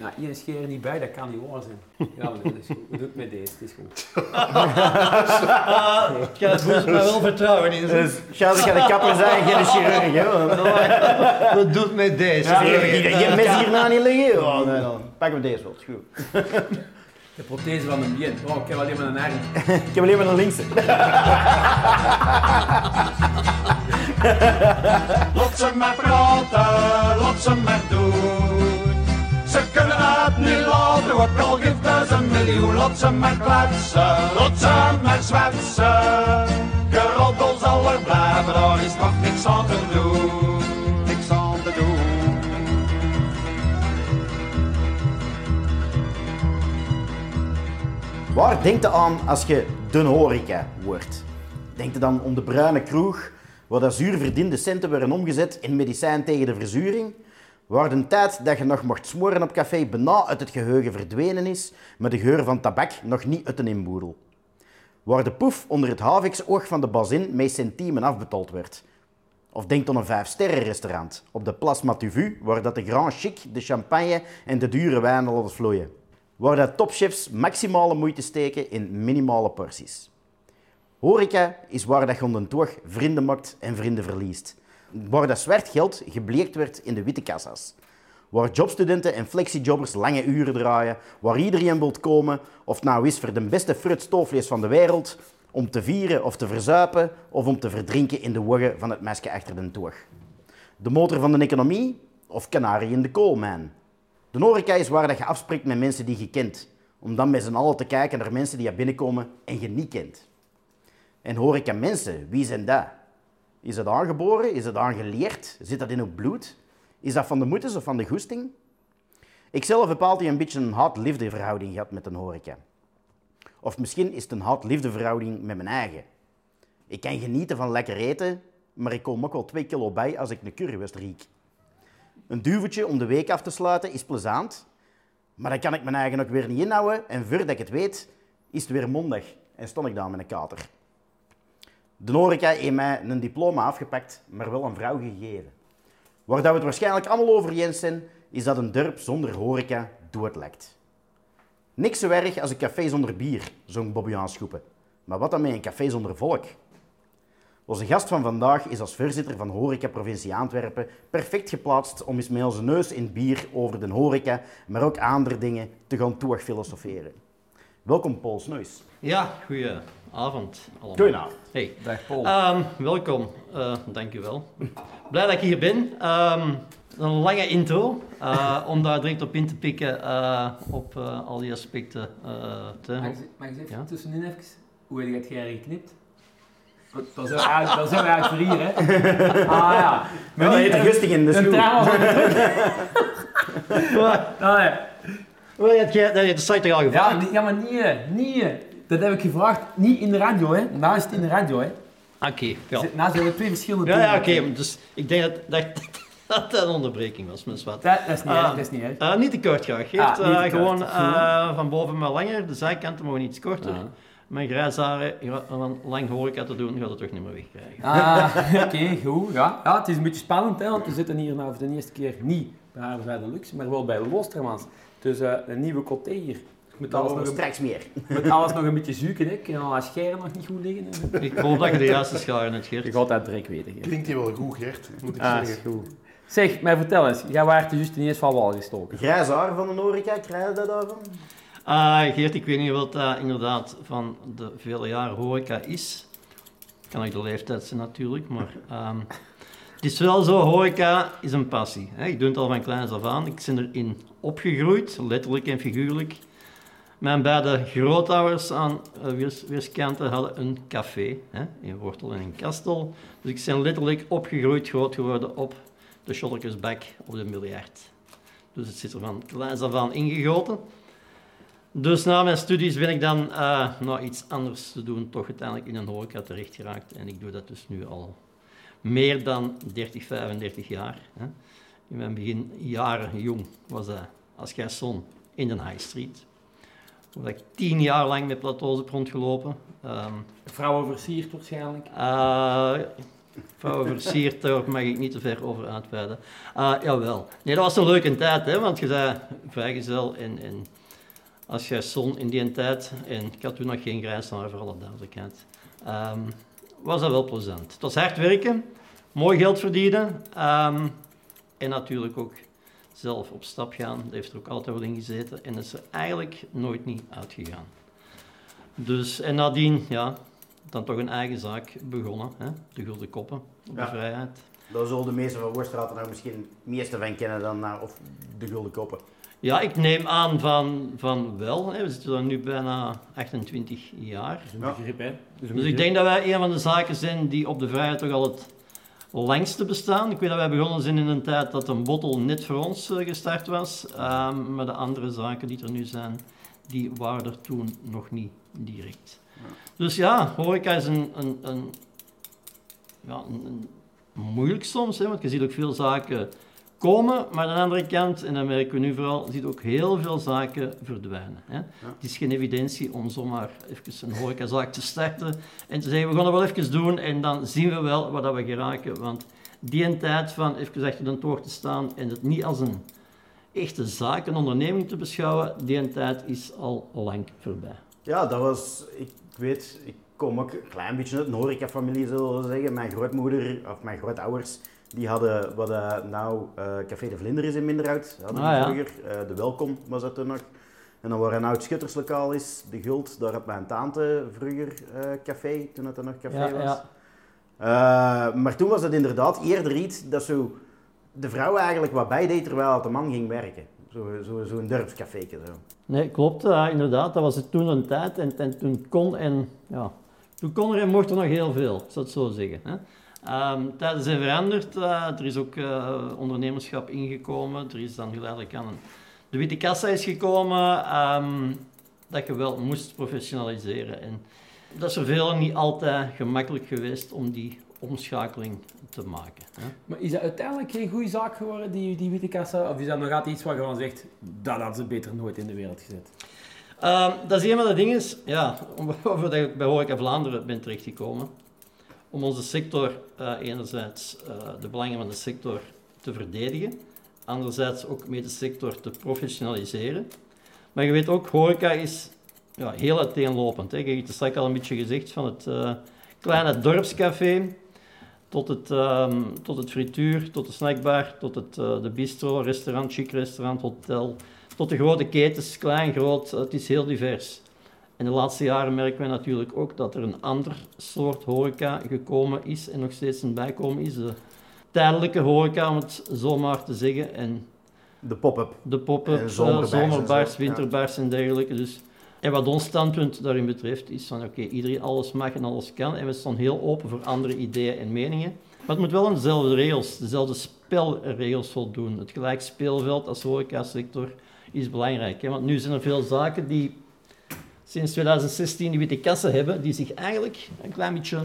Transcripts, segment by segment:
nou, één scheer niet bij, dat kan niet waar zijn. Ja, maar dat is goed. We doen het met deze, het is goed. Ja, het moest mij wel vertrouwen in. Dus ga ik de kapper zijn, geen chirurg. Hè? Wat doet met deze? Ja, geen geen mes hierna niet liggen. Oh, nee, dan pakken we deze wel. is goed. De prothese van een bien. Oh, ik heb alleen maar een arm. Ik heb alleen maar een linkse. Lot ze maar praten, lot ze maar doen. Ze kunnen het ook al geeft het een miljoen. Lot ze maar kletsen, lot maar zwetsen. Geroddel zal blijven, daar is nog niks aan te doen. Niks aan te doen. Waar denkt je aan als je de horeca wordt? Denkt je dan om de bruine kroeg, waar dat zuur verdiende centen werden omgezet in medicijn tegen de verzuring? Waar de tijd dat je nog mocht smoren op café bijna uit het geheugen verdwenen is, maar de geur van tabak nog niet uit een inboedel? Waar de poef onder het haviksoog van de bazin met centiemen afbetaald werd? Of denk aan een vijfsterrenrestaurant op de Place Matuvu, waar dat de Grand Chic, de champagne en de dure wijnen laten vloeien. Waar dat topchefs maximale moeite steken in minimale porties. Horeca is waar dat je onder vrienden maakt en vrienden verliest. Waar dat zwart geld gebleekt werd in de witte kassas. Waar jobstudenten en flexiejobbers lange uren draaien. Waar iedereen wilt komen, of nou is voor de beste frut stoofvlees van de wereld, om te vieren of te verzuipen of om te verdrinken in de woggen van het mesje achter de toog. De motor van de economie of kanarie in de koolmijn. De horeca is waar dat je afspreekt met mensen die je kent. Om dan met z'n allen te kijken naar mensen die je binnenkomen en je niet kent. En horeca mensen, wie zijn dat? Is dat aangeboren? Is dat aangeleerd? Zit dat in uw bloed? Is dat van de moeders of van de goesting? Ik zelf heb altijd een beetje een haat-liefde gehad met een horeca. Of misschien is het een haat-liefde verhouding met mijn eigen. Ik kan genieten van lekker eten, maar ik kom ook wel twee kilo bij als ik een currywurst riek. Een duveltje om de week af te sluiten is plezant, maar dan kan ik mijn eigen ook weer niet inhouden en voordat ik het weet, is het weer mondag en stond ik daar met een kater. De horeca heeft mij een diploma afgepakt, maar wel een vrouw gegeven. Waar we het waarschijnlijk allemaal over eens zijn, is dat een dorp zonder horeca doodlekt. Niks zo erg als een café zonder bier, zong Bobby Aanschoepen. Maar wat dan met een café zonder volk? Onze gast van vandaag is als voorzitter van Horeca Provincie Antwerpen perfect geplaatst om eens met onze neus in bier over de horeca, maar ook andere dingen te gaan toeg filosoferen. Welkom Paul Sneus. Ja, goeie avond allemaal. Goedenavond. Hey. Dag Paul. Ehm, welkom, Eh dank u wel. Blij dat ik hier ben. Ehm, een lange intro, eh, om daar direct op in te pikken eh, op eh, al die aspecten. eh, te... Mag ik, mag ik even Ja? tussenin even? Hoe heb je het jij geknipt? Dat zijn we uit voor hier, hè? Ah ja. Maar niet je een- rustig in de Een schoen. traal van de Maar, ja. wel, je dat je de site toch al Ja, gevraagd? die- ja, maar niet, niet. Dat heb ik gevraagd. Niet in de radio, hè? Het in de radio, hè? Oké, ja. Nou zijn er twee verschillende Ja, ja oké. Dus ik denk dat dat, dat, dat een onderbreking was, maar zwart. Dat, dat is niet Ah. erg, dat is niet erg. Eh, niet te kort graag. Ah, eh, gewoon eh, van boven maar langer. De zijkanten mogen iets korter. Ah. Mijn grijsharen, ja, van lang horeca te doen, gaat het toch niet meer wegkrijgen. Ah, oké, goed. Ja. ja, het is een beetje spannend, hè, want we zitten hier nou voor de eerste keer niet bij Haarlem Luxe, maar wel bij Lostermans. Dus eh, een nieuwe coté hier. Ik moet alles, nog Daarover een, straks meer. moet alles nog een beetje zoeken, hè. Kunnen al scheren nog niet goed liggen. hè. Ik hoop dat je de juiste scharen hebt, Je Geert. gaat dat direct weten. Klinkt hier wel goed, Gert, moet ik Ah, zeggen. goed. Zeg, maar vertel eens, jij waart juist ineens van wal gestoken. Grijs haar van de horeca, krijg je dat daarvan? Ah, Geert, ik weet niet wat dat inderdaad van de vele jaren horeca is. Kan ook de leeftijd zijn natuurlijk, maar ehm, het is wel zo, horeca is een passie. Hè. Ik doe het al van kleins af aan. Ik ben erin opgegroeid, letterlijk en figuurlijk. Mijn beide grootouders aan eh, weers, weerskanten hadden een café hè, in Wortel en in Kastel. Dus ik ben letterlijk opgegroeid, groot geworden op de Schotterkesbak op de miljard. Dus het zit er van kleins af aan ingegoten. Dus na mijn studies ben ik dan eh nou, iets anders te doen, toch uiteindelijk in een horeca terecht geraakt. En ik doe dat dus nu al meer dan 30, 35 jaar. Hè. In mijn begin jaren jong was dat als garçon in de High Street. Waar ik tien jaar lang met plateaus heb rondgelopen. Ehm, Vrouwen versierd waarschijnlijk. eh, Vrouwen versierd, daar mag ik niet te ver over uitweiden. Uh, jawel. Nee, dat was een leuke tijd, hè, want je zei vrijgezel en, en als jij zon in die tijd, en ik had toen nog geen grijshaar voor alle duidelijkheid, um, was dat wel plezant. Het was hard werken, mooi geld verdienen um, en natuurlijk ook zelf op stap gaan. Dat heeft er ook altijd wel in gezeten en is er eigenlijk nooit niet uitgegaan. Dus, en nadien, ja, dan toch een eigen zaak begonnen, hè? de Gulden Koppen op de Vrijheid. Daar zullen de meeste van Worstraat nou misschien het meeste van kennen dan naar, of de Gulden Koppen. Ja, ik neem aan van, van wel. Hè. We zitten nu bijna 28 jaar. Dat is een begrip, hè. Dus ik denk dat wij een van de zaken zijn die op de vrijheid toch al het langste bestaan. Ik weet dat wij begonnen zijn in een tijd dat een bottel net voor ons uh, gestart was. Um, maar de andere zaken die er nu zijn, die waren er toen nog niet direct. Dus ja, horeca is een, een, ja, moeilijk soms, hè, want je ziet ook veel zaken komen, maar aan de andere kant, en dat merken we nu vooral, ziet ook heel veel zaken verdwijnen. Hè. Het is geen evidentie om zomaar even een horecazaak te starten en te zeggen, we gaan het wel even doen en dan zien we wel wat we geraken. Want die een tijd van even achter de toog te staan en het niet als een echte zaak, een onderneming te beschouwen, die een tijd is al lang voorbij. Ja, dat was, ik weet, ik kom ook een klein beetje uit een horecafamilie, zullen we zeggen. Mijn grootmoeder, of mijn grootouders, die hadden wat uh, nou uh, Café de Vlinder is in Minderhout. Hadden ah, ja. vroeger. Uh, de Welkom was dat toen nog. En dan waar een oud schutterslokaal is, de Guld, daar had mijn tante vroeger café, toen het er nog café ja, was. Ja. maar toen was het inderdaad eerder iets dat zo de vrouw eigenlijk wat bijdeed terwijl de man ging werken. Zo'n zo, zo dorpscafé. Zo. Nee, klopt, inderdaad. Dat was het toen een tijd en, en toen kon en ja, toen kon er en mocht er nog heel veel, ik zou het zo zeggen. Hè. Um, tijden zijn veranderd. Uh, er is ook uh, ondernemerschap ingekomen. Er is dan geleidelijk aan een... De witte kassa is gekomen um, dat je wel moest professionaliseren. En dat is voor velen niet altijd gemakkelijk geweest om die omschakeling te maken. Hè? Maar is dat uiteindelijk geen goede zaak geworden, die, die witte kassa? Of is dat nog altijd iets waar je van zegt, dat hadden ze beter nooit in de wereld gezet? Um, dat is een van de dingen ja, waarover ik bij Horeca Vlaanderen ben terechtgekomen om onze sector uh, enerzijds uh, de belangen van de sector te verdedigen, anderzijds ook met de sector te professionaliseren. Maar je weet ook, horeca is ja, heel uiteenlopend. Hè. Je het straks al een beetje gezegd, van het uh, kleine dorpscafé tot het, um, tot het frituur, tot de snackbar, tot het, de bistro, restaurant, chic restaurant, hotel, tot de grote ketens, klein, groot, het is heel divers. In de laatste jaren merken we natuurlijk ook dat er een ander soort horeca gekomen is en nog steeds een bijkomen is. De tijdelijke horeca, om het zo maar te zeggen. En de pop-up. De pop-up, zomerbars, zomerbars winterbars en dergelijke. Dus, en wat ons standpunt daarin betreft is van oké, iedereen alles mag en alles kan. En we staan heel open voor andere ideeën en meningen. Maar het moet wel aan dezelfde regels, dezelfde spelregels voldoen. Het gelijk speelveld als horecasector is belangrijk. Hè? Want nu zijn er veel zaken die sinds 2016 die witte kassen hebben, die zich eigenlijk een klein beetje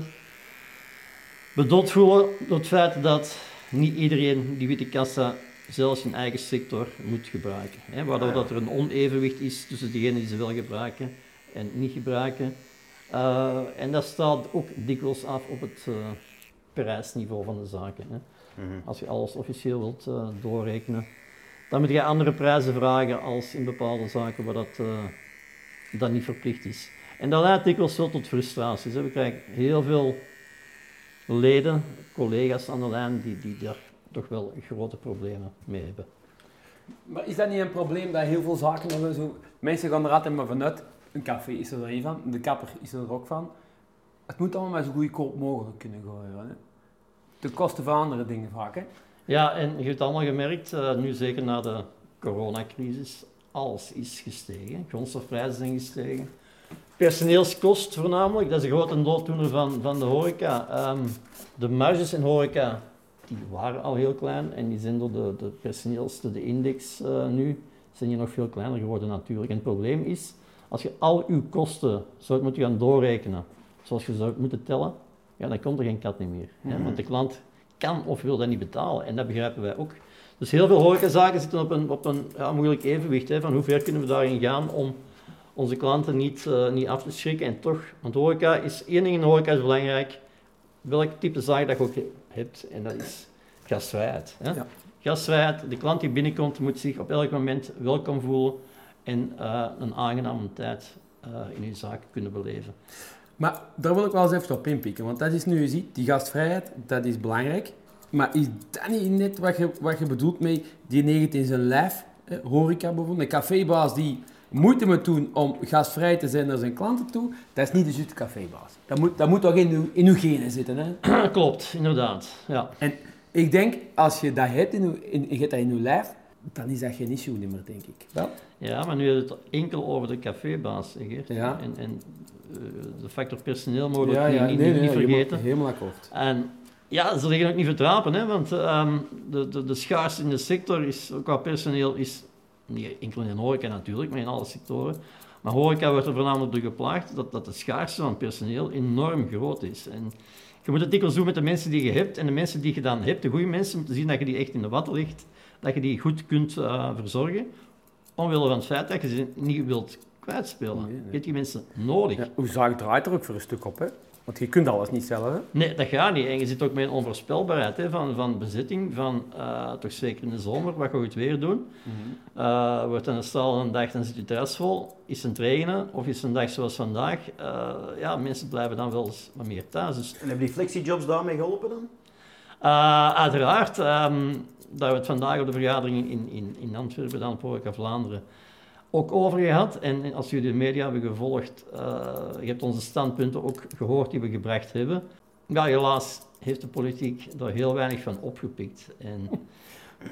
bedoeld voelen door het feit dat niet iedereen die witte kassa zelfs in eigen sector moet gebruiken. Hè, waardoor dat er een onevenwicht is tussen degenen die ze wel gebruiken en niet gebruiken. Uh, en dat staat ook dikwijls af op het uh, prijsniveau van de zaken. Hè. Mm -hmm. Als je alles officieel wilt uh, doorrekenen, dan moet je andere prijzen vragen als in bepaalde zaken waar dat dat niet verplicht is. En dat leidt dikwijls wel tot frustraties. We krijgen heel veel leden, collega's aan de lijn, die, die daar toch wel grote problemen mee hebben. Maar is dat niet een probleem dat heel veel zaken hebben? Zo, mensen gaan er altijd maar vanuit, een café is er een van, de kapper is er ook van. Het moet allemaal maar zo goedkoop mogelijk kunnen gaan. Hè? Ten koste van andere dingen vaak. Hè? Ja, en je hebt allemaal gemerkt, uh, nu zeker na de coronacrisis, alles is gestegen. Grondstofprijzen zijn gestegen. Personeelskost voornamelijk, dat is een grote dooddoener van, van de horeca. Um, de marges in horeca die waren al heel klein en die zijn door de, de personeels, de index uh, nu, zijn die nog veel kleiner geworden natuurlijk. En het probleem is, als je al je kosten zou moeten gaan doorrekenen, zoals je zou moeten tellen, ja, dan komt er geen kat meer. Mm -hmm. Want de klant kan of wil dat niet betalen en dat begrijpen wij ook. Dus heel veel horecazaken zitten op een, op een ja, moeilijk evenwicht. Hè, van hoe ver kunnen we daarin gaan om onze klanten niet, uh, niet af te schrikken. En toch, want horeca is, één ding in horeca is belangrijk. welk type zaak dat je ook hebt. En dat is gastvrijheid. Hè? Ja. Gastvrijheid, de klant die binnenkomt moet zich op elk moment welkom voelen en eh, een aangename tijd eh, in uw zaak kunnen beleven. Maar daar wil ik wel eens even op inpikken, want dat is nu, je ziet, die gastvrijheid, dat is belangrijk. Maar is dat niet net wat je, wat je bedoelt met die neigt in zijn lijf, hè, horeca bijvoorbeeld, een cafébaas die moeite moet doen om gastvrij te zijn naar zijn klanten toe, dat is niet de juiste cafébaas. Dat moet, dat moet toch in uw, in uw genen zitten, hè? Klopt, inderdaad. Ja. En ik denk, als je dat hebt in, uw, in, je hebt dat in uw lijf, dan is dat geen issue meer, denk ik. Wel? ja, maar nu heb je het enkel over de cafébaas. Geert. Ja. En, en eh, de factor personeel ook niet, niet, niet vergeten. Helemaal, helemaal akkoord. En ja, ze liggen ook niet vertrapen, hè, want ehm, de, de, de schaarste in de sector is, ook qua personeel is, niet enkel in de horeca natuurlijk, maar in alle sectoren. Maar horeca wordt er voornamelijk door geplaagd dat, dat de schaarste van personeel enorm groot is. En je moet het dikwijls doen met de mensen die je hebt en de mensen die je dan hebt, de goede mensen, om te zien dat je die echt in de watten ligt, dat je die goed kunt eh, verzorgen, omwille van het feit dat je ze niet wilt kwijtspelen. Nee, nee. Je hebt die mensen nodig. Ja, uw zaak draait er ook voor een stuk op, hè? Want je kunt alles niet zelf, hè? Nee, dat gaat niet. En je zit ook met een onvoorspelbaarheid hè, van, van bezetting, van eh, toch zeker in de zomer, wat ga je het weer doen? Eh, wordt dan een stal een dag, dan zit je thuis vol. Is het regenen of is het een dag zoals vandaag? Eh, ja, mensen blijven dan wel eens wat meer thuis. Dus, En hebben die flexijobs daarmee geholpen dan? eh, uiteraard, ehm daar hebben we het vandaag op de vergadering in, in, in Antwerpen, dan Horeca Vlaanderen, ook over gehad. En als jullie de media hebben gevolgd, eh, je hebt onze standpunten ook gehoord die we gebracht hebben. Ja, helaas heeft de politiek daar heel weinig van opgepikt. En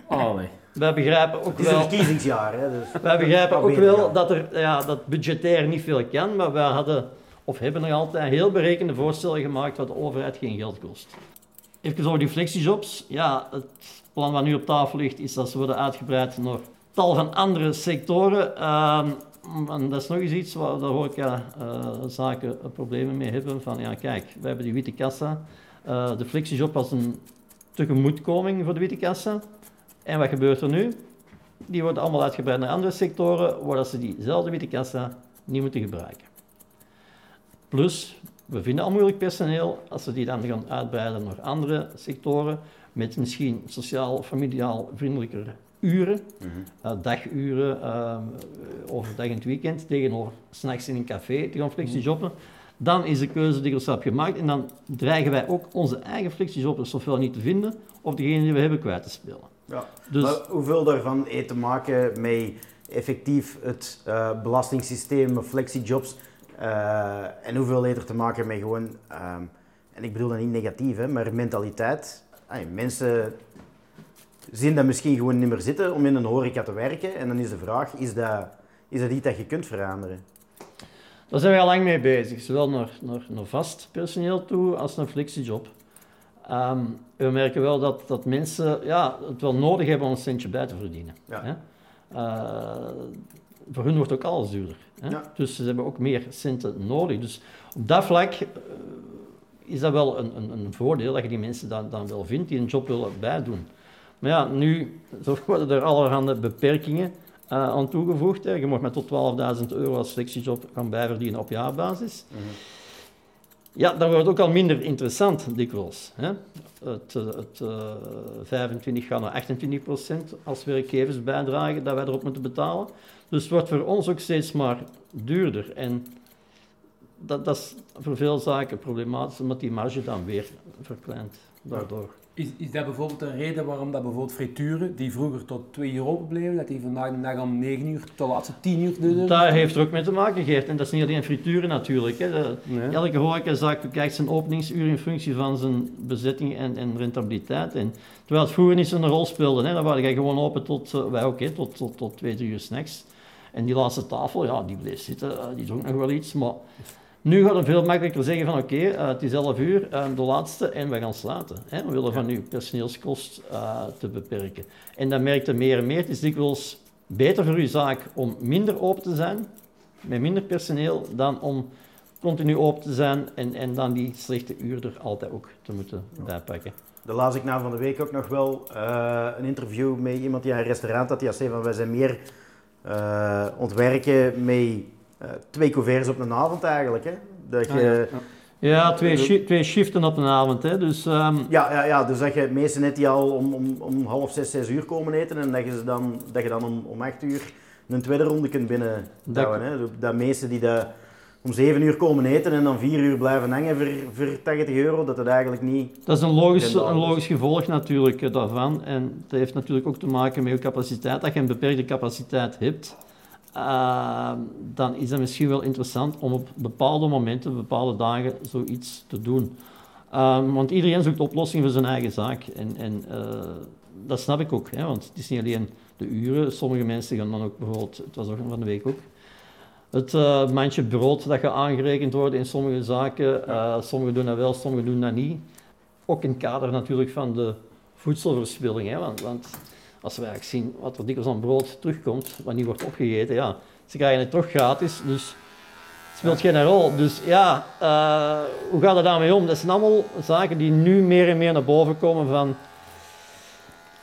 Oh, nee. wij begrijpen ook Het is een wel... verkiezingsjaar, hè? Dus Wij begrijpen ook wel dat er ja, dat budgetair niet veel kan, maar wij hadden, of hebben nog altijd, heel berekende voorstellen gemaakt wat de overheid geen geld kost. Even over die flexijobs. Ja, het plan wat nu op tafel ligt, is dat ze worden uitgebreid naar tal van andere sectoren. Ehm, dat is nog eens iets waar de horeca-zaken problemen mee hebben. Van ja, kijk, we hebben die witte kassa. Eh, de flexijob was een tegemoetkoming voor de witte kassa. En wat gebeurt er nu? Die worden allemaal uitgebreid naar andere sectoren, waar ze diezelfde witte kassa niet moeten gebruiken. Plus, we vinden al moeilijk personeel als we die dan gaan uitbreiden naar andere sectoren, met misschien sociaal, familiaal vriendelijker uren, eh, daguren, eh, overdag in het weekend, tegenover s'nachts in een café te gaan flexijobben. Dan is de keuze dikwijls op gemaakt en dan dreigen wij ook onze eigen flexijobbers ofwel niet te vinden, of degene die we hebben kwijt te spelen. Ja. Dus- Maar hoeveel daarvan heeft te maken met effectief het eh, belastingssysteem, met flexijobs? eh, en hoeveel heeft er te maken met gewoon, ehm, en ik bedoel dat niet negatief, hè, maar mentaliteit. Ay, mensen zien dat misschien gewoon niet meer zitten om in een horeca te werken. En dan is de vraag, is dat, is dat iets dat je kunt veranderen? Daar zijn we al lang mee bezig, zowel naar, naar, naar vast personeel toe als naar flexiejob. Ehm, we merken wel dat, dat mensen ja, het wel nodig hebben om een centje bij te verdienen. Ja. Hè? Eh, voor hun wordt ook alles duurder. Hè? Ja. Dus ze hebben ook meer centen nodig. Dus op dat vlak eh, is dat wel een, een, een voordeel dat je die mensen dan, dan wel vindt die een job willen bijdoen. Maar ja, nu worden er allerhande beperkingen eh, aan toegevoegd. Hè. Je mag met tot 12.000 euro als flexiejob gaan bijverdienen op jaarbasis. Ja, dan wordt het ook al minder interessant dikwijls. Hè. Het, eh, het eh, 25 gaat naar 28 procent als werkgevers bijdragen dat wij erop moeten betalen. Dus het wordt voor ons ook steeds maar duurder. En dat, dat is voor veel zaken problematisch, omdat die marge dan weer verkleint daardoor. Is, is dat bijvoorbeeld een reden waarom dat bijvoorbeeld frituren, die vroeger tot 2 uur open bleven, dat die vandaag de dag om 9 uur tot de laatste 10 uur deden? Daar heeft er ook mee te maken, Geert. En dat is niet alleen frituren natuurlijk. Hè. De- Nee. Elke horecazaak bekijkt zijn openingsuur in functie van zijn bezetting en, en rentabiliteit. En, terwijl het vroeger niet zo'n rol speelde. Hè. Dan waren jij gewoon open tot, eh, wij ook, hè, tot, tot, tot twee, drie uur s'nachts. En die laatste tafel, ja, die bleef zitten, eh, die dronk nog wel iets. Maar nu gaat het veel makkelijker zeggen van oké, eh, het is 11 uur, eh, de laatste en we gaan sluiten. Hè, omwille van uw personeelskost eh, te beperken. En dan merkte meer en meer, het is dikwijls beter voor uw zaak om minder open te zijn, met minder personeel, dan om continu open te zijn en, en dan die slechte uur er altijd ook te moeten bijpakken. Daar las ik na van de week ook nog wel een interview met iemand die aan een restaurant had. Die zei van, wij zijn meer ontwerken met eh, twee couverts op een avond eigenlijk. Hè? Dat je, Ah, ja, ja. Ja, twee, shi- twee shiften op een avond. Hè. Dus ehm, Ja, ja, ja, dus dat je meesten net die al om, om, om half zes, zes uur komen eten en dat je, ze dan, dat je dan om, om acht uur een tweede ronde kunt binnen Dat- douwen, hè. Dat meesten die dat om zeven uur komen eten en dan vier uur blijven hangen voor, voor 80 euro, dat het eigenlijk niet... dat is een logisch, een logisch gevolg natuurlijk eh, daarvan. En het heeft natuurlijk ook te maken met je capaciteit. Dat je een beperkte capaciteit hebt, ehm, dan is het misschien wel interessant om op bepaalde momenten, bepaalde dagen, zoiets te doen. Ehm, want iedereen zoekt oplossingen voor zijn eigen zaak. En, en eh, dat snap ik ook, hè, want het is niet alleen de uren. Sommige mensen gaan dan ook bijvoorbeeld, het was ook van de week ook, het eh, mandje brood dat je aangerekend wordt in sommige zaken. eh sommigen doen dat wel, sommigen doen dat niet. Ook in het kader natuurlijk van de voedselverspilling. Hè, want, want als we eigenlijk zien wat er dikwijls aan brood terugkomt, wat niet wordt opgegeten, ja, ze krijgen het toch gratis. Dus het speelt geen rol. Dus ja, eh, hoe gaat het daarmee om? Dat zijn allemaal zaken die nu meer en meer naar boven komen van...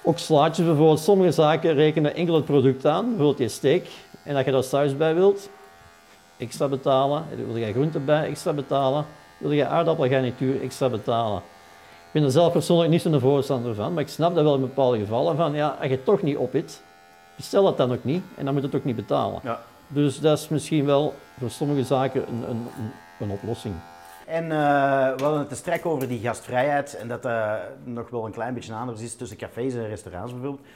Ook slaatjes bijvoorbeeld. Sommige zaken rekenen enkel het product aan, bijvoorbeeld je steak. En dat je daar saus bij wilt, extra betalen. Wil je groenten bij, extra betalen. Wil je aardappelgarnituur, extra betalen. Ik ben er zelf persoonlijk niet zo'n voorstander van, maar ik snap dat wel in bepaalde gevallen. Van, ja, als je het toch niet opit, bestel het dan ook niet en dan moet je het ook niet betalen. Ja. Dus dat is misschien wel voor sommige zaken een, een, een, een oplossing. En eh, we hadden het er straks over die gastvrijheid en dat dat nog wel een klein beetje anders is tussen cafés en restaurants bijvoorbeeld.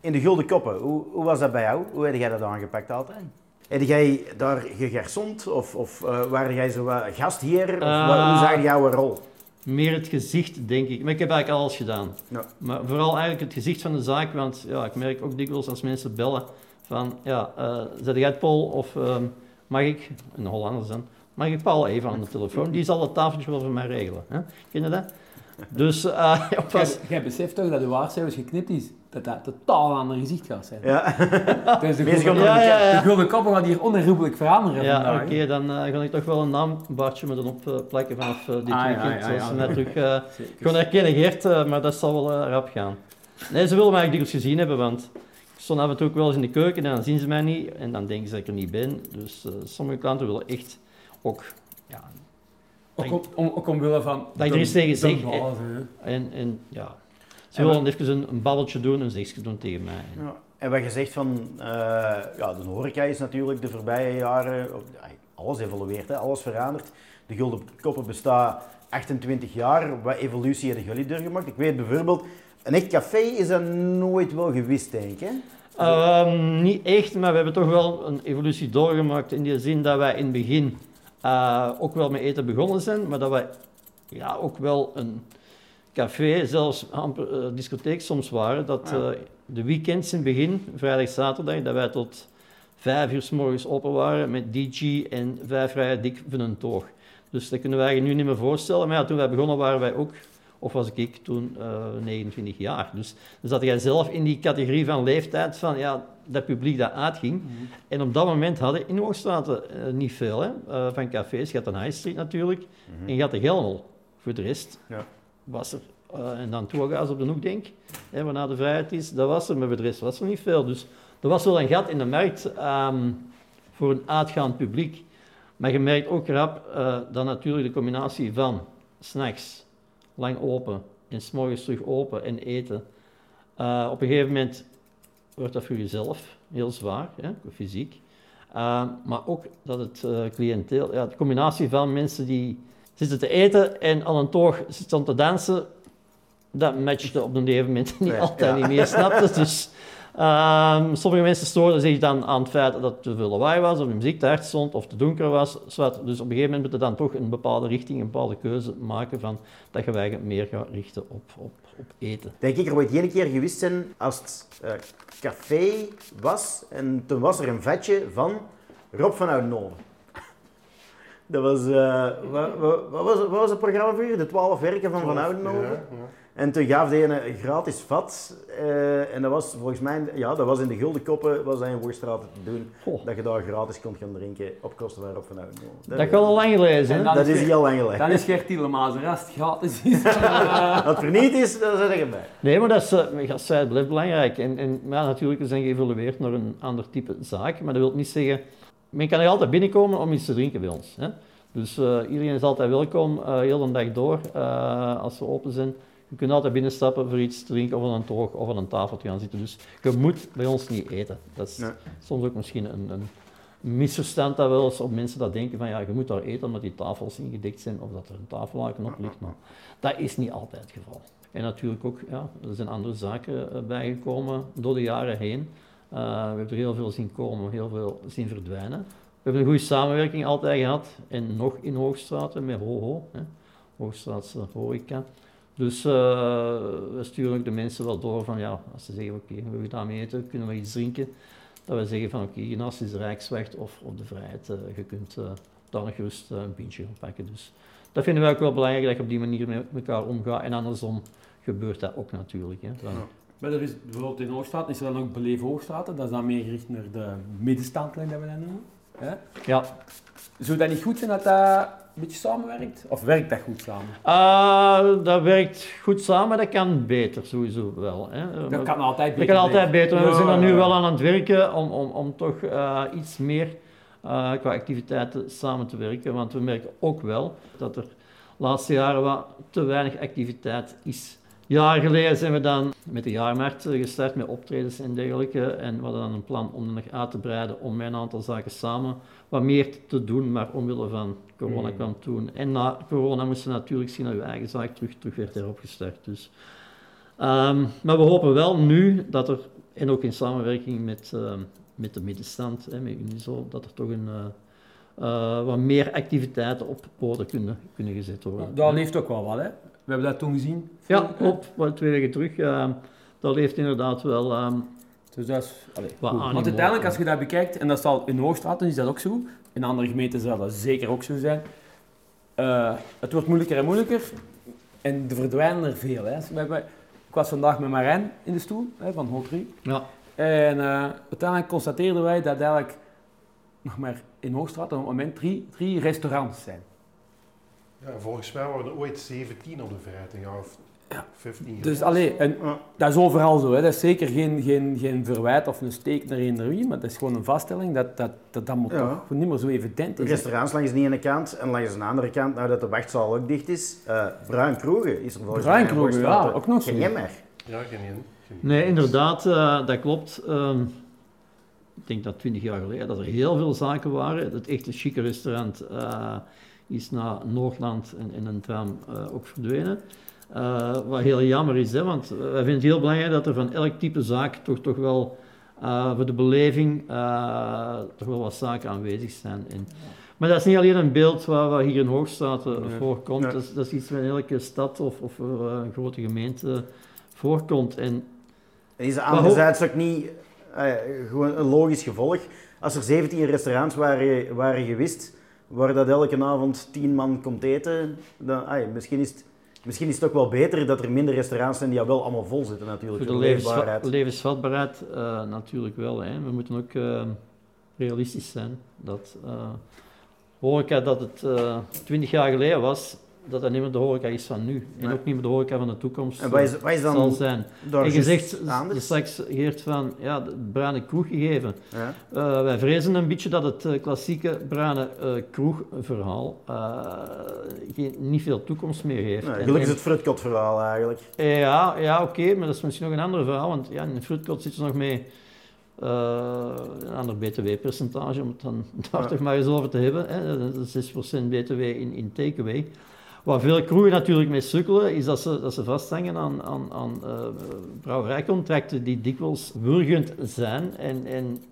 In de Gulden Koppen, hoe, hoe was dat bij jou? Hoe heb jij dat aangepakt altijd? Heb jij daar gegarsond of, of uh, waren jij zo gastheer? Of Uh, wat, hoe zag jouw rol? Meer het gezicht, denk ik. Maar ik heb eigenlijk alles gedaan. Ja. Maar vooral eigenlijk het gezicht van de zaak, want ja, ik merk ook dikwijls als mensen bellen van, ja, uh, zet jij het Paul of um, mag ik, een Hollander dan, mag ik Paul even aan de telefoon? Die zal het tafeltje wel voor mij regelen. Hè? Ken je dat? Dus, uh, was... Jij beseft toch dat de waarschuwers geknipt is? Dat dat totaal een ander gezicht gaat zijn. Ja. dus de gulden, ja, ja, ja. de gulden koppen gaat hier onherroepelijk veranderen Ja, oké, okay, dan uh, ga ik toch wel een naambadje moeten opplakken vanaf uh, dit Ah, weekend. ja, ja, zoals ze ja. mij terug uh, gewoon herkennen, Geert, uh, maar dat zal wel uh, rap gaan. Nee, ze willen mij eigenlijk dikwijls gezien hebben, want ik stond af en toe ook wel eens in de keuken en dan zien ze mij niet en dan denken ze dat ik er niet ben. Dus uh, sommige klanten willen echt ook, ja... Ook, om, om, ook omwille van... Dat je er iets tegen zegt. En, en ja, ze willen dan even een, een babbeltje doen, een zegje doen tegen mij. Ja. En wat je zegt van, uh, ja, de horeca is natuurlijk de voorbije jaren, alles evolueert, hè, alles verandert. De Gulden Koppen bestaat 28 jaar, wat evolutie hebben jullie doorgemaakt? Ik weet bijvoorbeeld, een echt café is dat nooit wel geweest, denk ik, hè? Uh, niet echt, maar we hebben toch wel een evolutie doorgemaakt in die zin dat wij in het begin uh, ook wel met eten begonnen zijn, maar dat wij ja, ook wel een café, zelfs amper uh, discotheek soms waren. Dat uh, de weekends in het begin, vrijdag, zaterdag, dat wij tot vijf uur s morgens open waren met DJ en vijf rijen dik van een toog. Dus dat kunnen wij je nu niet meer voorstellen. Maar ja, toen wij begonnen waren wij ook, of was ik toen 29 jaar. Dus dan zat jij zelf in die categorie van leeftijd van ja, dat publiek dat uitging. Mm -hmm. En op dat moment hadden in Hoogstraten uh, niet veel hè, uh, van cafés. Je had een High Street natuurlijk mm -hmm. en je had de Gelmel. Voor de rest ja. Was er, uh, en dan Tourga's op de hoek denk hè, waarna de vrijheid is, dat was er, maar voor de rest was er niet veel. Dus er was wel een gat in de markt um, voor een uitgaand publiek. Maar je merkt ook rap uh, dat natuurlijk de combinatie van snacks, lang open en s'morgens terug open en eten. Uh, op een gegeven moment wordt dat voor jezelf heel zwaar, hè, fysiek. Uh, maar ook dat het cliënteel, ja, de combinatie van mensen die zitten te eten en aan een toog zitten te dansen, dat matchte op een gegeven moment niet Nee, altijd ja. niet meer, snap je? Dus um, sommige mensen stoorden zich dan aan het feit dat het te veel lawaai was, of de muziek te hard stond, of te donker was. Zwart. Dus op een gegeven moment moet je dan toch een bepaalde richting, een bepaalde keuze maken van dat je eigenlijk meer gaat richten op, op, op eten. Denk ik er ooit één keer geweest zijn als het uh, café was en toen was er een vetje van Rob van Oudenhoven. Dat was, uh, wat, wat, wat, was, wat was het programma voor je? De 12 werken van Van Oudenhoven? Ja, ja. En toen gaf hij een gratis vat. Uh, en dat was volgens mij, ja, dat was in de Gulden Koppen, was dat in Woerstraten te doen. Dat je daar gratis kon gaan drinken op kosten van Rob van Oudenhoven. Dat, dat kan al lang gelezen, Dat is heel lang geleden. Dan is Gert Tielemaas de rest gratis. is. Eh, Als het verniet is, dan zit je erbij. Nee, maar dat is, uh, gastvrijheid blijft belangrijk. En, en ja, natuurlijk, we zijn geëvolueerd naar een ander type zaak. Maar dat wil niet zeggen... Men kan er altijd binnenkomen om iets te drinken bij ons. Hè? Dus eh, iedereen is altijd welkom, eh heel de dag door, eh, als we open zijn. Je kunt altijd binnenstappen voor iets te drinken of aan een toog of aan een tafel te gaan zitten. Dus je moet bij ons niet eten. Dat is Nee. soms ook misschien een, een misverstand dat wel eens op mensen dat denken van ja, je moet daar eten omdat die tafels ingedekt zijn of dat er een tafellaken op ligt. Maar dat is niet altijd het geval. En natuurlijk ook, ja, er zijn andere zaken bijgekomen door de jaren heen. Eh, we hebben er heel veel zien komen, heel veel zien verdwijnen. We hebben een goede samenwerking altijd gehad en nog in Hoogstraten met HoHo, hè, Hoogstraatse horeca. Dus eh, we sturen ook de mensen wel door van ja, als ze zeggen oké, we willen daarmee eten, kunnen we iets drinken. Dat we zeggen van oké, hiernaast is de of, of de Vrijheid, eh, je kunt daar nog gerust een pintje gaan pakken. Dus dat vinden wij ook wel belangrijk, dat je op die manier met elkaar omgaat. En andersom gebeurt dat ook natuurlijk. Hè. Dan-. Maar er is bijvoorbeeld in Hoogstraat is er dan ook Beleef Hoogstraten, dat is dan meer gericht naar de middenstand, like dat we dat noemen. Hè? Ja, Zou dat niet goed zijn dat dat een beetje samenwerkt? Of werkt dat goed samen? Ah, dat werkt goed samen, dat kan beter sowieso wel. Hè. Dat kan altijd Dat beter. kan altijd beter. We Ja, zijn er nu ja. wel aan het werken om, om, om toch eh, iets meer eh, qua activiteiten samen te werken. Want we merken ook wel dat er de laatste jaren wat te weinig activiteit is. Jaren geleden zijn we dan met de jaarmarkt gestart met optredens en dergelijke. En we hadden dan een plan om er nog uit te breiden om met een aantal zaken samen wat meer te doen. Maar omwille van corona Mm. kwam toen. En na corona moesten we natuurlijk zien dat uw eigen zaak terug, terug werd heropgestart. Dus Ehm, maar we hopen wel nu dat er, en ook in samenwerking met, ehm, met de middenstand, hè, met Unizo, dat er toch een, eh, eh, wat meer activiteiten op poten kunnen, kunnen gezet worden. Dat leeft ook wel wat, hè? We hebben dat toen gezien. ja, klopt. Maar twee weken terug, ehm, dat leeft inderdaad wel. ehm, Dus dat is... Allee, Want uiteindelijk, als je dat bekijkt, en dat zal in Hoogstraten is dat ook zo, in andere gemeenten zal dat zeker ook zo zijn, eh, het wordt moeilijker en moeilijker en er verdwijnen er veel. Hè. Ik was vandaag met Marijn in de stoel hè, van Hotri ja, en eh, uiteindelijk constateerden wij dat eigenlijk nog maar in Hoogstraten op het moment drie, drie restaurants zijn. Ja, volgens mij waren er ooit 17 op de vrijheid, een jaar of Ja. 15 Dus geleden. allee, en Ja. dat is overal zo. Hè. Dat is zeker geen, geen, geen verwijt of een steek naar eender wie, maar dat is gewoon een vaststelling dat dat, dat, dat moet Ja. toch niet meer zo evident is. Restaurants langs die ene kant en langs de andere kant, nou dat de wachtzaal ook dicht is, eh Bruin Kroegen is er volgens Bruin mij in Kroegen, ja, ook nog zo. Geen meer. Ja, geen nee, inderdaad, eh, dat klopt. Ehm, ik denk dat twintig jaar geleden dat er heel veel zaken waren. Het echte chique restaurant eh, is naar Noordland en, en een tram eh, ook verdwenen. Eh, wat heel jammer is, hè, want wij vinden het heel belangrijk dat er van elk type zaak toch, toch wel eh, voor de beleving eh, toch wel wat zaken aanwezig zijn. En, maar dat is niet alleen een beeld wat, wat hier in Hoogstraten Nee. voorkomt, Nee. dat, is, dat is iets wat in elke stad of, of een grote gemeente voorkomt. En is anderzijds ook niet eh, gewoon een logisch gevolg? Als er 17 restaurants waren, waren gewist, waar dat elke avond 10 man komt eten, dan, misschien, is het, misschien is het ook wel beter dat er minder restaurants zijn die al wel allemaal vol zitten natuurlijk. Voor de levensvatbaarheid eh, natuurlijk wel. Hè. We moeten ook eh, realistisch zijn. Dat eh, horeca dat het eh, twintig jaar geleden was, dat dat niet meer de horeca is van nu. En ook niet meer de horeca van de toekomst En wat is, eh, wat is zal dan zijn. daar en je zegt anders? straks, Geert, van ja, de bruine kroeg gegeven. Ja. Eh, wij vrezen een beetje dat het eh, klassieke bruine eh, kroegverhaal eh, geen, niet veel toekomst meer heeft. Gelukkig is het fruitkot verhaal eigenlijk. ja, ja oké, maar dat is misschien nog een ander verhaal, want ja, in de fruitkot zit ze nog mee eh, een ander btw-percentage, om het dan daar Ja. toch maar eens over te hebben. Hè. Dat is 6% btw in, in takeaway. Waar veel kroegen natuurlijk mee sukkelen, is dat ze, dat ze vasthangen aan, aan, aan eh, brouwerijcontracten die dikwijls wurgend zijn en, en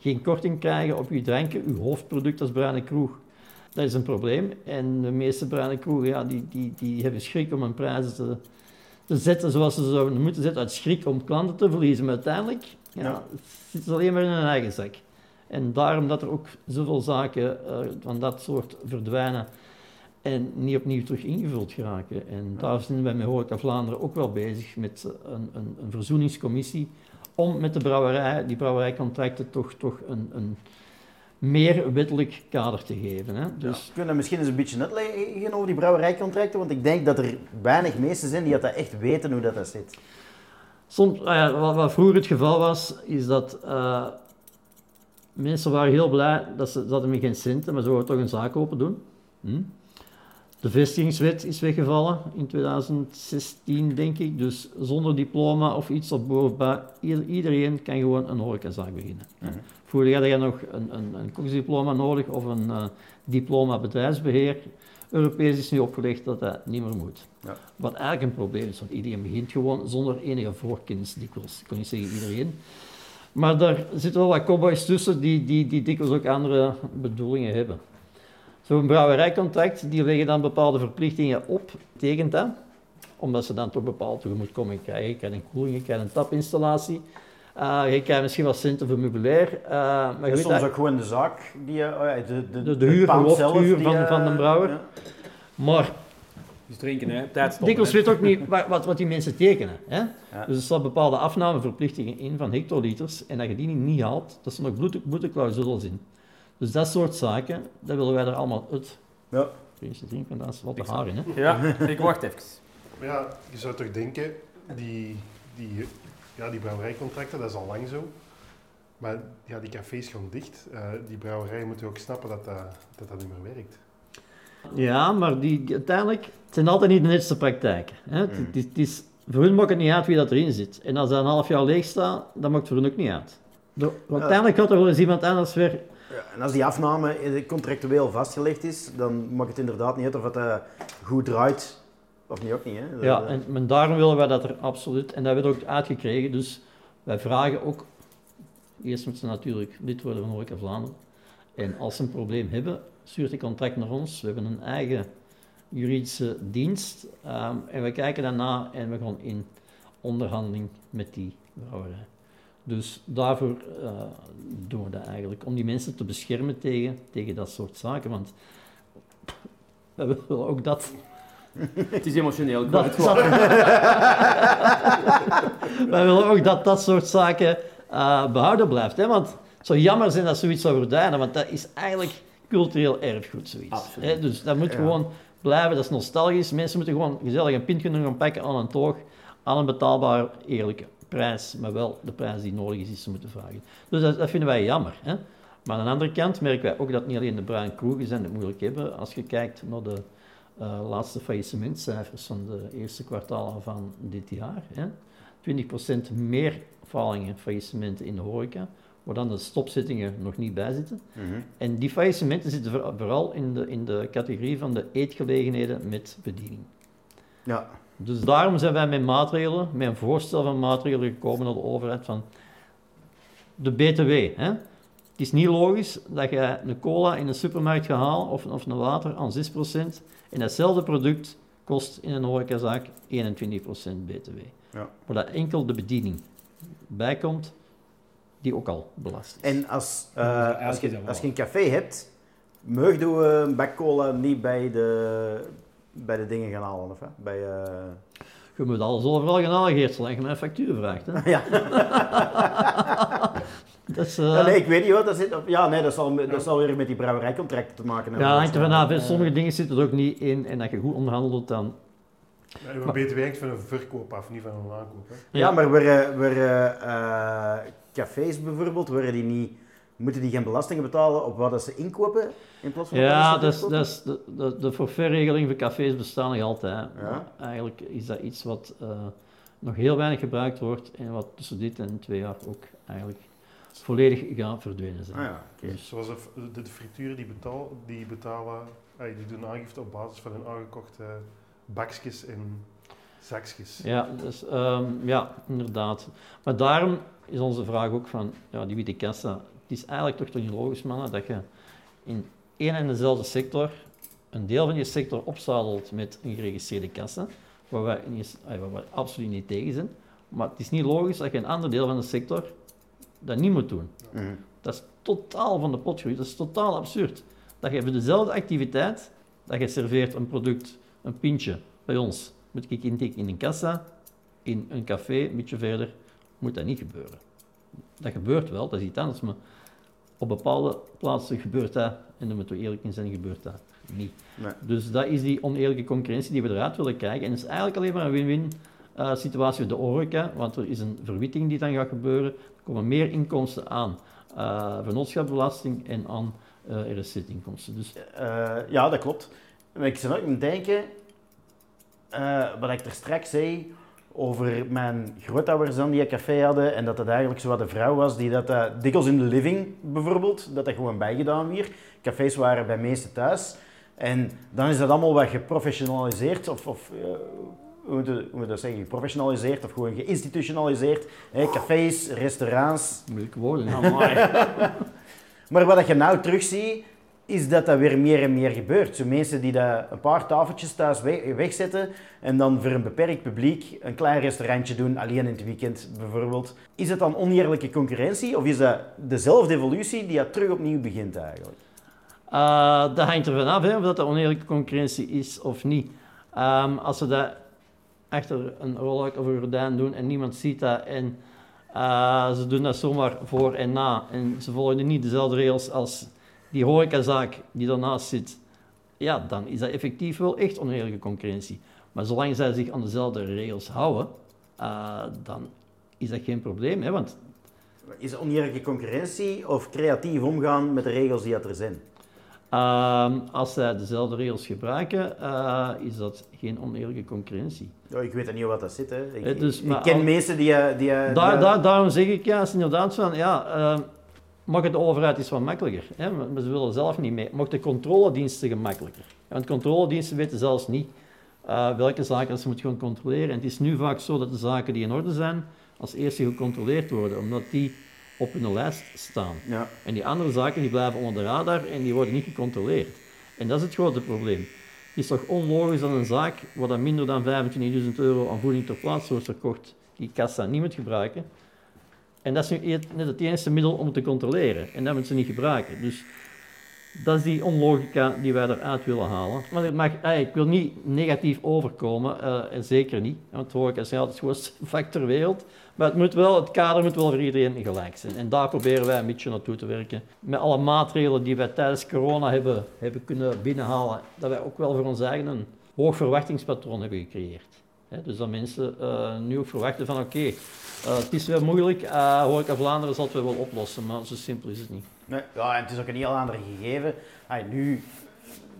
geen korting krijgen op uw dranken, uw hoofdproduct als bruine kroeg. Dat is een probleem. En de meeste bruine kroegen ja, die, die, die hebben schrik om hun prijzen te, te zetten zoals ze zouden moeten zetten, uit schrik om klanten te verliezen. Maar uiteindelijk ja, Ja. zitten ze alleen maar in hun eigen zak. En daarom dat er ook zoveel zaken eh, van dat soort verdwijnen en niet opnieuw terug ingevuld geraken. En daar zijn wij met Horeca Vlaanderen ook wel bezig met een, een, een verzoeningscommissie om met de brouwerij, die brouwerijcontracten toch, toch een, een meer wettelijk kader te geven. Hè. Dus Dus kunnen misschien eens een beetje uitleggen over die brouwerijcontracten? Want ik denk dat er weinig mensen zijn die dat echt weten hoe dat, dat zit. Soms, ja, wat, wat vroeger het geval was, is dat eh, mensen waren heel blij dat ze, ze hadden geen centen, maar ze wilden toch een zaak open doen. Hm? De vestigingswet is weggevallen in 2016, denk ik. Dus zonder diploma of iets of bovenbij, ieder- iedereen kan gewoon een horecazaak beginnen. Vroeger had je nog een, een, een koksdiploma nodig of een eh, diploma bedrijfsbeheer. Europees is nu opgelegd dat dat niet meer moet. Ja. Wat eigenlijk een probleem is, want iedereen begint gewoon zonder enige voorkennis dikwijls. Ik kan niet zeggen iedereen. Maar daar zitten wel wat cowboys tussen die, die, die dikwijls ook andere bedoelingen hebben. Zo'n brouwerijcontract, die leggen dan bepaalde verplichtingen op, tekent dat, omdat ze dan toch bepaald tegemoetkoming krijgen. Je krijgt een koeling, je krijgt een tapinstallatie, eh, je krijgt misschien wat centen voor meubilair. eh, maar je En weet soms dat- ook gewoon de zaak, die, je- oh ja, de, de, De- huur, de zelf van- eh, van de brouwer. ja. Maar Dus drinken, hè. Tijd stoppen. dikwijls hè. weet ook niet wat, wat, wat die mensen tekenen. Hè? Ja. Dus er staan bepaalde afnameverplichtingen in van hectoliters en dat je die niet haalt, dat er nog boete- boeteclausules in. Dus dat soort zaken, dat willen wij er allemaal uit. Ja. Eerst drinken, dat is wat de haar in. Hè? Ja, ik wacht even. Maar ja, je zou toch denken, die, die, ja, die brouwerijcontracten, dat is al lang zo. Maar ja, die cafés gaan dicht. Eh, die brouwerijen moeten ook snappen dat dat, dat, dat niet meer werkt. Ja, maar die, uiteindelijk, het zijn altijd niet de netste praktijken. Hè? Het, het het is- voor hun maakt het niet uit wie dat erin zit. En als dat een half jaar leeg staat, dan maakt het voor hun ook niet uit. De- uiteindelijk gaat er wel eens iemand anders weer Ja, en als die afname contractueel vastgelegd is, dan maakt het inderdaad niet uit of het eh, goed draait of niet ook niet. Hè? Dat, Ja, eh, en, daarom willen wij dat er absoluut, en dat hebben we ook uitgekregen, dus wij vragen ook, eerst moeten ze natuurlijk lid worden van Horeca Vlaanderen, en als ze een probleem hebben, stuurt de contract naar ons, we hebben een eigen juridische dienst, ehm, en we kijken daarna en we gaan in onderhandeling met die brouwerij. Dus daarvoor eh, doen we dat eigenlijk, om die mensen te beschermen tegen, tegen dat soort zaken, want we willen ook dat Het is emotioneel. ik dat, gewoon. wij willen ook dat dat soort zaken eh, behouden blijft. Hè? Want het zou jammer zijn dat zoiets zou verdwijnen, want dat is eigenlijk cultureel erfgoed, zoiets. Absoluut. Hè? Dus dat moet Ja. gewoon blijven, dat is nostalgisch. Mensen moeten gewoon gezellig een pint kunnen gaan pakken aan een toog, aan een betaalbare, eerlijke prijs, maar wel de prijs die nodig is, die ze moeten vragen. Dus dat, dat vinden wij jammer. Hè? Maar aan de andere kant merken wij ook dat niet alleen de bruine kroegen zijn het moeilijk hebben. Als je kijkt naar de eh, laatste faillissementcijfers van de eerste kwartalen van dit jaar. Hè. 20% meer falingen, faillissementen in de horeca, waar dan de stopzittingen nog niet bij zitten. mhm. En die faillissementen zitten voor- vooral in de, in de categorie van de eetgelegenheden met bediening. ja. Dus daarom zijn wij met maatregelen, met een voorstel van maatregelen gekomen naar de overheid van de BTW. Hè? Het is niet logisch dat je een cola in een supermarkt gaat halen of, of een water aan 6% en datzelfde product kost in een horecazaak 21% BTW. Ja. Maar dat enkel de bediening bijkomt, die ook al belast is. En als, eh, als, je, als een café hebt, mag je een bak cola niet bij de, bij de dingen gaan halen? Of, hè? Bij, eh, Je moet alles overal gaan halen, Geert, zolang je mij een factuur vraagt. Hè? ja. Dat is, eh, Ja, nee, ik weet niet wat dat zit. Ja, nee, dat zal, dat zal weer met die brouwerijcontracten te maken hebben. Ja, hangt er vanaf. Sommige dingen zitten er ook niet in. En als je goed onderhandelt, dan... Ja, we BTW hangt van een verkoop af, niet van een aankoop. Hè. Ja, maar worden, worden eh, cafés bijvoorbeeld, worden die niet, moeten die geen belastingen betalen op wat dat ze inkopen in plaats van Ja, dat is, dat is de, de, de forfaitregeling voor cafés bestaan nog altijd. hè. Ja. Eigenlijk is dat iets wat eh, nog heel weinig gebruikt wordt. En wat tussen dit en twee jaar ook eigenlijk volledig gaat verdwenen zijn. Ah ja. Dus- Zoals de, de, frituren die, betaal, die betalen, die doen aangifte op basis van hun aangekochte bakjes en zakjes. Ja, dus, ehm, ja, inderdaad. Maar daarom is onze vraag ook van, ja, die witte kassa. Het is eigenlijk toch toch niet logisch, mannen, dat je in één en dezelfde sector een deel van je sector opzadelt met een geregistreerde kassa, waar wij, niet, waar wij absoluut niet tegen zijn. Maar het is niet logisch dat je een ander deel van de sector dat niet moet doen. Mhm. Dat is totaal van de pot gegooid. Dat is totaal absurd. Dat je voor dezelfde activiteit, dat je serveert een product, een pintje bij ons, moet ik intikken in een kassa, in een café, een beetje verder, moet dat niet gebeuren. Dat gebeurt wel, dat is iets anders, maar op bepaalde plaatsen gebeurt dat, en daar moeten we eerlijk in zijn, gebeurt dat niet. Nee. Dus dat is die oneerlijke concurrentie die we eruit willen krijgen. En het is eigenlijk alleen maar een win-win eh, situatie voor de horeca, want er is een verwitting die dan gaat gebeuren. Er komen meer inkomsten aan eh vennootschapsbelasting en aan eh RSZ-inkomsten. Dus ja, dat klopt. Maar ik zit ook denken, wat ik er straks zei, over mijn grootouders dan die een café hadden en dat dat eigenlijk zo wat een vrouw was die dat uh, dikwijls in de living bijvoorbeeld, dat dat gewoon bijgedaan werd. Cafés waren bij meesten thuis. En dan is dat allemaal wat geprofessionaliseerd of, of eh, hoe moet je- hoe dat zeggen, geprofessionaliseerd of gewoon geïnstitutionaliseerd. Cafés, restaurants, moeilijke woorden. maar wat je nou terugziet, is dat dat weer meer en meer gebeurt. Zo mensen die dat een paar tafeltjes thuis we- wegzetten en dan voor een beperkt publiek een klein restaurantje doen, alleen in het weekend bijvoorbeeld. Is dat dan oneerlijke concurrentie of is dat dezelfde evolutie die dat terug opnieuw begint eigenlijk? Eh, dat hangt ervan af hè, of dat, dat oneerlijke concurrentie is of niet. Ehm, als ze dat achter een rolluik of een gordijn doen en niemand ziet dat en eh, ze doen dat zomaar voor en na en ze volgen niet dezelfde regels als die horecazaak die daarnaast zit, ja, dan is dat effectief wel echt oneerlijke concurrentie. Maar zolang zij zich aan dezelfde regels houden, eh, dan is dat geen probleem. Hè, want Is het oneerlijke concurrentie of creatief omgaan met de regels die er zijn? Ehm, als zij dezelfde regels gebruiken, eh, is dat geen oneerlijke concurrentie. Ja, ik weet niet wat dat zit. Hè. Ik, Eh, dus, ik ken al- mensen die... die, eh, Daar, die- daar, daarom zeg ik, ja, is inderdaad van, ja, mag het de overheid is wat makkelijker. Hè? Maar maar ze willen zelf niet mee. Mag de controlediensten gemakkelijker. Want controlediensten weten zelfs niet eh, welke zaken ze moeten gaan controleren. En het is nu vaak zo dat de zaken die in orde zijn, als eerste gecontroleerd worden, omdat die op hun lijst staan. Ja. En die andere zaken die blijven onder de radar en die worden niet gecontroleerd. En dat is het grote probleem. Het is toch onlogisch dat een zaak waar dan minder dan 25.000 euro aan voeding ter plaatse wordt verkocht, die kassa niet moet gebruiken. En dat is nu net het enige middel om te controleren. En dat moeten ze niet gebruiken. Dus dat is die onlogica die wij eruit willen halen. Maar het mag, eh, ik wil niet negatief overkomen, eh, zeker niet. Want horeca is altijd het grootste vak ter wereld. Maar het, moet wel, het kader moet wel voor iedereen gelijk zijn. En daar proberen wij een beetje naartoe te werken. Met alle maatregelen die wij tijdens corona hebben, hebben kunnen binnenhalen. Dat wij ook wel voor ons eigen een hoog verwachtingspatroon hebben gecreëerd. Dus dat mensen eh, nu ook verwachten van oké, eh, het is wel moeilijk, eh Horeca Vlaanderen zal het wel oplossen, maar zo simpel is het niet. Nee, ja, en het is ook een heel ander gegeven. Nu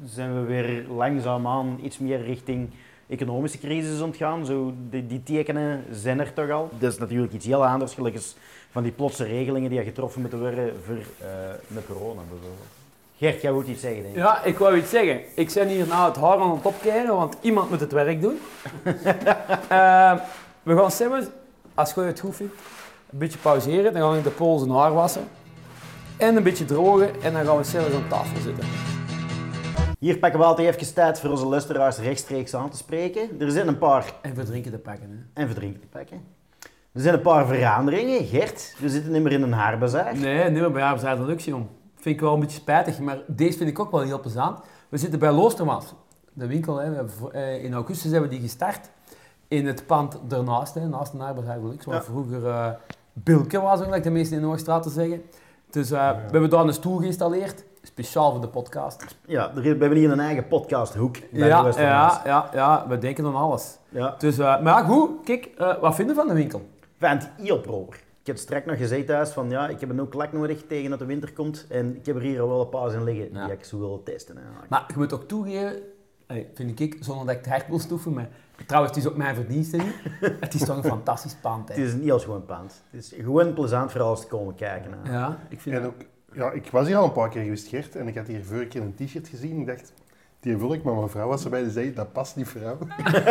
zijn we weer langzaamaan iets meer richting economische crisis ontgaan. Zo, die, die tekenen zijn er toch al. Dat is natuurlijk iets heel anders, gelukkig van die plotse regelingen die getroffen moeten worden voor met corona bijvoorbeeld. Gert, jij moet iets zeggen, denk ik. Ja, ik wou iets zeggen. Ik ben hier nou het haar aan het opkeren, want iemand moet het werk doen. Eh, we gaan samen, als je het goed vindt, een beetje pauzeren. Dan gaan we de pool zijn haar wassen. En een beetje drogen. En dan gaan we zelfs aan tafel zitten. Hier pakken we altijd even tijd voor onze luisteraars rechtstreeks aan te spreken. Er zijn een paar En voor drinken te pakken. Hè. en verdrinken te pakken. Er zijn een paar veranderingen. Gert, we zitten niet meer in een haarbazaar. Nee, niet meer bij haar zijn deluxe, jong. Vind ik wel een beetje spijtig, maar deze vind ik ook wel heel plezant. We zitten bij Loostermaas. De winkel, hè. Eh, in augustus hebben we die gestart. In het pand ernaast, hè, naast de deluxe. Waar Ja. vroeger eh Bilke was, like de meesten in de Hoogstraat te zeggen. Dus eh, we hebben daar een stoel geïnstalleerd. Speciaal voor de podcast. Ja, we hebben hier een eigen podcasthoek bij Ja, ja, ja, ja, we denken aan alles. ja. Dus, maar goed, kijk, wat vinden we van de winkel? Vind heel proper. Ik heb straks nog gezegd thuis van ja, ik heb een klak nodig tegen dat de winter komt. En ik heb er hier al wel een paar in liggen Ja. die ik zo wil testen. eigenlijk. Maar je moet ook toegeven, vind ik, zonder dat ik het hard wil stoeven, maar trouwens, het is ook mijn verdienste niet. Het is toch een fantastisch pand. Het Hè. is een heel schoon pand. Het is gewoon plezant voor alles te komen kijken. hè. Ja, ik vind En ook, ja, ik was hier al een paar keer geweest, Gert, en ik had hier vorige keer een t-shirt gezien. Ik dacht, die wil ik, maar mijn vrouw was erbij, die zei, dat past niet voor jou.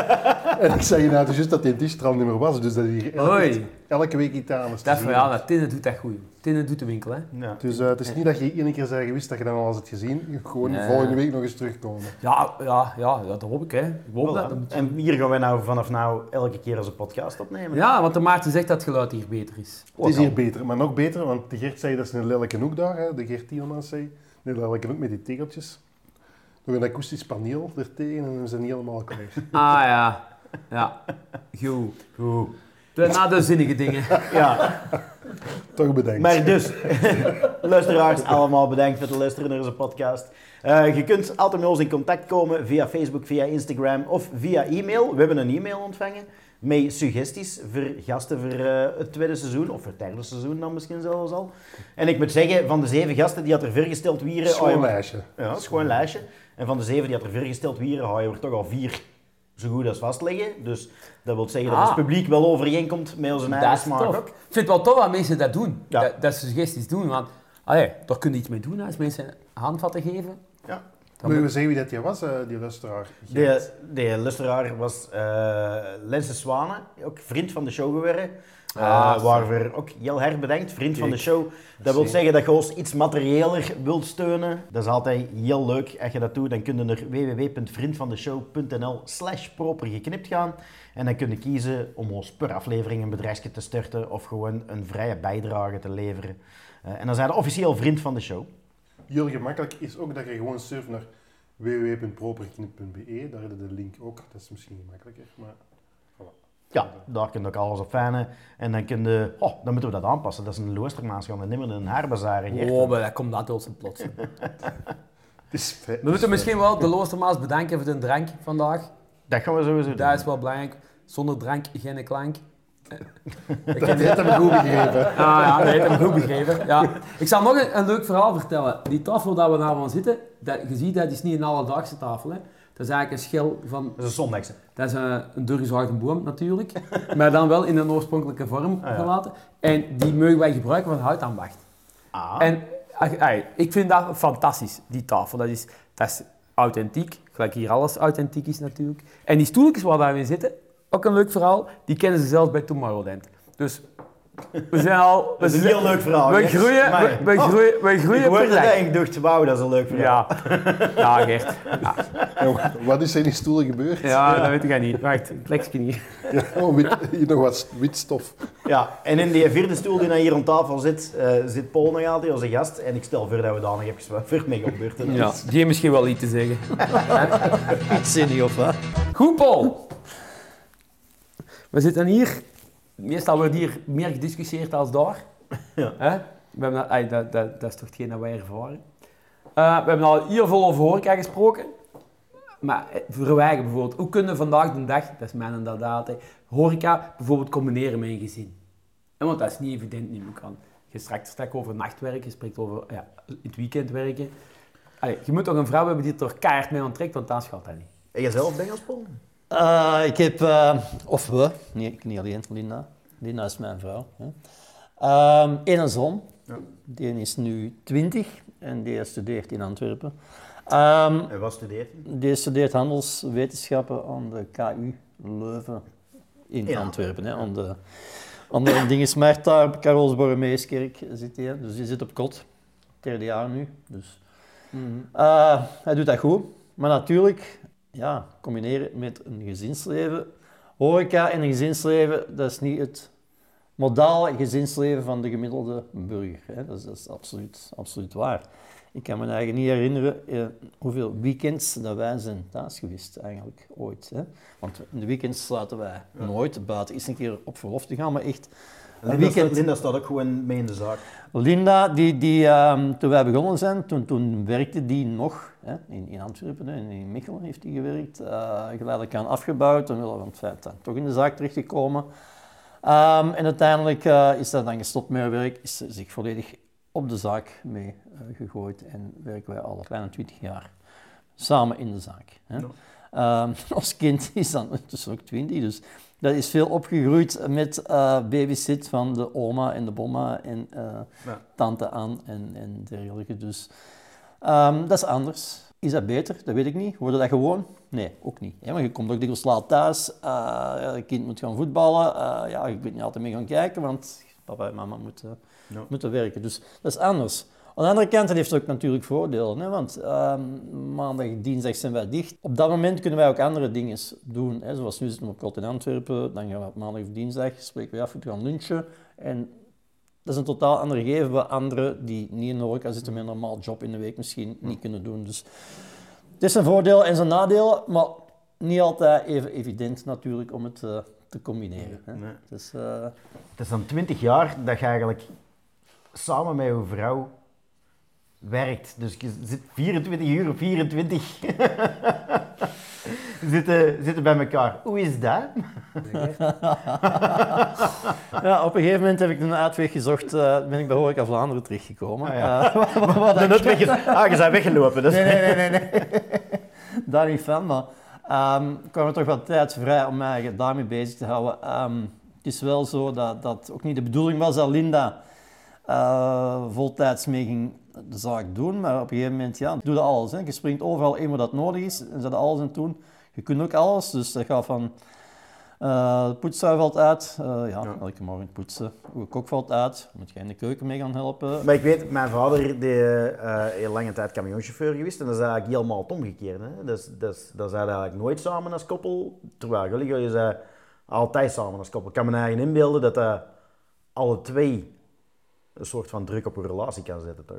en ik zei nou dus juist dat die er al niet meer was, dus dat hier elke, elke week iets aan is Dat dat Tinnen doet dat goed. Tinnen doet de winkel, hè. Ja. Dus eh, het is niet dat je één keer zei geweest dat je dan al eens het gezien, gewoon Nee. volgende week nog eens terugkomen. Ja, ja, ja, dat hoop ik, hè. Ik hoop Voilà. dat. En hier gaan wij nou vanaf nou elke keer onze podcast opnemen. Ja, want de Maarten zegt dat het geluid hier beter is. Het is hier beter, maar nog beter, want de Gert zei dat is een lelijke hoek daar, hè, de Gert Tielmans zei. Een lelijke hoek met die tegeltjes. Nog een akoestisch paneel ertegen en dan zijn die helemaal klaar. Ah ja, ja. Goed. Goed. De, na de zinnige dingen. Ja, Toch bedankt. maar dus, luisteraars, allemaal bedankt voor het luisteren naar onze podcast. Eh, je kunt altijd met ons in contact komen via Facebook, via Instagram of via e-mail. We hebben een e-mail ontvangen. met suggesties voor gasten voor eh, het tweede seizoen, of voor het derde seizoen dan misschien zelfs al. En ik moet zeggen, van de zeven gasten die had er voorgesteld wieren... Schoon ja, lijstje. Ja, dat is gewoon een lijstje. En van de zeven die had er voorgesteld wieren, ga je er toch al vier zo goed als vastleggen. Dus dat wil zeggen dat Ah. het publiek wel overeenkomt met onze eigen Dat is smaak ook. Ik vind het wel tof dat mensen dat doen. Ja. Dat, dat ze suggesties doen. Want allee, daar kun je iets mee doen als mensen handvatten geven. Ja. Moet je zeggen wie dat die was, eh, die luisteraar? De, de luisteraar was eh Lense Zwanen, ook vriend van de show geworden. Ah, waarvoor ook heel erg bedankt, vriend van de show. Dat wil zeggen dat je ons iets materiëler wilt steunen. Dat is altijd heel leuk. Als je dat doet, dan kun je naar www.vriendvandeshow.nl slash proper geknipt gaan. En dan kun je kiezen om ons per aflevering een bedrijfje te starten of gewoon een vrije bijdrage te leveren. Eh, en dan zijn je officieel vriend van de show. Heel gemakkelijk is ook dat je gewoon surft naar www.properknip.be. Daar heb je de link ook. Dat is misschien gemakkelijker, maar... Ja, daar kun je ook alles op fijnen. En dan kun je... Oh, dan moeten we dat aanpassen. Dat is een we niet meer een haarbazaar. Oh, maar dat komt dat ons plots. Het. We moeten misschien wel de Loostermaas bedanken voor de drank vandaag. Dat gaan we sowieso doen. Dat is wel belangrijk. Zonder drank geen klank. Ik Dat heeft hem goed begrepen. Ah ja, dat heeft hem goed begrepen. Ja. Ik zal nog een, een leuk verhaal vertellen. Die tafel waar we nou van zitten, dat, je ziet dat is niet een alledaagse tafel. Hè. Dat is eigenlijk een schil van... Dat is een zondagse. Dat is een, een doorgezaagde boom natuurlijk. maar dan wel in een oorspronkelijke vorm Ah, ja. gelaten. En die mogen wij gebruiken van houtambacht. Ah. En ey, ik vind dat fantastisch, die tafel. Dat is, dat is authentiek, gelijk hier alles authentiek is natuurlijk. En die stoeltjes waar wij in zitten, ook een leuk verhaal, die kennen ze zelfs bij Tomorrowland. Dus we zijn al... We, dat is een zijn- heel leuk verhaal. we groeien, we, we Oh, groeien, we groeien per dat dag. en ik dacht, wauw, dat is een leuk verhaal. Ja, ja Gert. Ja, En wat is er in die stoelen gebeurd? ja, dat weet ik niet. Wacht, plekje hier. Ja, oh, wit, hier nog wat wit stof. Ja, en in die vierde stoel die nou hier aan tafel zit, eh, zit Paul nog altijd als een gast. En ik stel voor dat we daar nog even voor mee gaan beurten. Ja, die heeft misschien wel iets te zeggen. Die of hè? Goed, Paul. We zitten hier. Meestal wordt hier meer gediscussieerd als daar. Ja. Hè? We hebben, dat, ey, dat, dat, dat is toch hetgeen dat wij ervaren. Eh, we hebben al hier veel over horeca gesproken. Maar eh, wij bijvoorbeeld, hoe kunnen we vandaag de dag, dat is mijn inderdaad, horeca bijvoorbeeld combineren met een gezin? En want dat is niet evident niet meer kan. Je straks straks over nachtwerk, je spreekt over ja, in het weekend werken. Allee, je moet toch een vrouw hebben die het er keihard mee aantrekt, want dan gaat dat niet. En jezelf, denk Eh, ik heb, eh, of we, nee, ik niet alleen, Linda. Linda is mijn vrouw. Hè. Ehm, een zoon, Ja. die is nu 20 en die studeert in Antwerpen. Ehm, En wat studeert hij? die studeert handelswetenschappen aan de KU Leuven in Ja. Antwerpen. Hè, aan de, aan de dingesmarkt daar, op Karelsborremeeskerk zit hij. Dus die zit op kot, derde jaar nu. Dus. Eh, hij doet dat goed, maar natuurlijk, ja, combineren met een gezinsleven. Horeca en een gezinsleven, dat is niet het modale gezinsleven van de gemiddelde burger. Hè. Dat, is, dat is absoluut, absoluut waar. Ik kan me eigenlijk niet herinneren eh, hoeveel weekends dat wij zijn thuis geweest, eigenlijk ooit. Hè. Want in de weekends laten wij nooit buiten eens een keer op verlof te gaan, maar echt Linda, weekend. Linda staat ook gewoon mee in de zaak. Linda, die, die, ehm, toen wij begonnen zijn, toen, werkte die nog hè, in, Antwerpen en in Mechelen heeft hij gewerkt. eh geleidelijk aan afgebouwd, omwille van het feit toch in de zaak terechtgekomen. Ehm, en uiteindelijk eh, is dat dan gestopt met haar werk, is ze zich volledig op de zaak mee eh, gegooid en werken wij al een kleine 20 jaar samen in de zaak. Hè. Ehm, ons kind is dan ondertussen ook 20, dus dat is veel opgegroeid met eh babysit van de oma en de bomma en eh, Ja. tante aan en, en dergelijke. Dus ehm, dat is anders. Is dat beter? Dat weet ik niet. Worden dat gewoon? Nee, ook niet. Hè? Want je komt ook dikwijls laat thuis. eh, ja, het kind moet gaan voetballen. eh, ja, je kunt niet altijd mee gaan kijken, want papa en mama moeten, moeten werken. Dus dat is anders. Aan de andere kant, dat heeft ook natuurlijk voordelen. Hè? Want ehm, maandag, dinsdag zijn wij dicht. Op dat moment kunnen wij ook andere dingen doen. Hè? Zoals nu zitten we op kot in Antwerpen. Dan gaan we op maandag of dinsdag, spreken we af, we gaan lunchen. En dat is een totaal ander gegeven wat anderen die niet in de horeca zitten met een normaal job in de week misschien niet kunnen doen. Dus het is een voordeel en zijn nadeel, maar niet altijd even evident natuurlijk om het eh, te combineren. Hè? Nee. Dus, eh, Het is dan 20 jaar dat je eigenlijk samen met je vrouw werkt. Dus je zit 24 uur op 24 zitten, zitten bij elkaar. Hoe is dat? Ja, op een gegeven moment heb ik een uitweg gezocht, eh, ben ik bij Horeca Vlaanderen terechtgekomen. Ah, ja. Wat- wat De ik- nut weg is- Ah, je bent weggelopen. Dus. Nee, nee, nee, nee, nee. Daar niet van, maar ehm kwam er toch wat tijd vrij om mij daarmee bezig te houden. Ehm, het is wel zo dat dat ook niet de bedoeling was dat Linda eh voltijds mee ging de zaak doen, maar op een gegeven moment, ja, doe dat alles. Hè. Je springt overal in waar dat nodig is en zet alles aan doen. Je kunt ook alles, dus dat gaat van de poetstrui valt uit, Eh, ja, Ja. elke morgen poetsen. De kok valt uit, moet jij in de keuken mee gaan helpen. Maar ik weet, mijn vader die, eh heel lange tijd camionchauffeur geweest en dat is eigenlijk helemaal het omgekeerde. Hè? Dus, dus, dat zijn eigenlijk nooit samen als koppel, terwijl jullie zijn altijd samen als koppel. Ik kan me eigen inbeelden dat dat alle twee een soort van druk op een relatie kan zetten. Toch?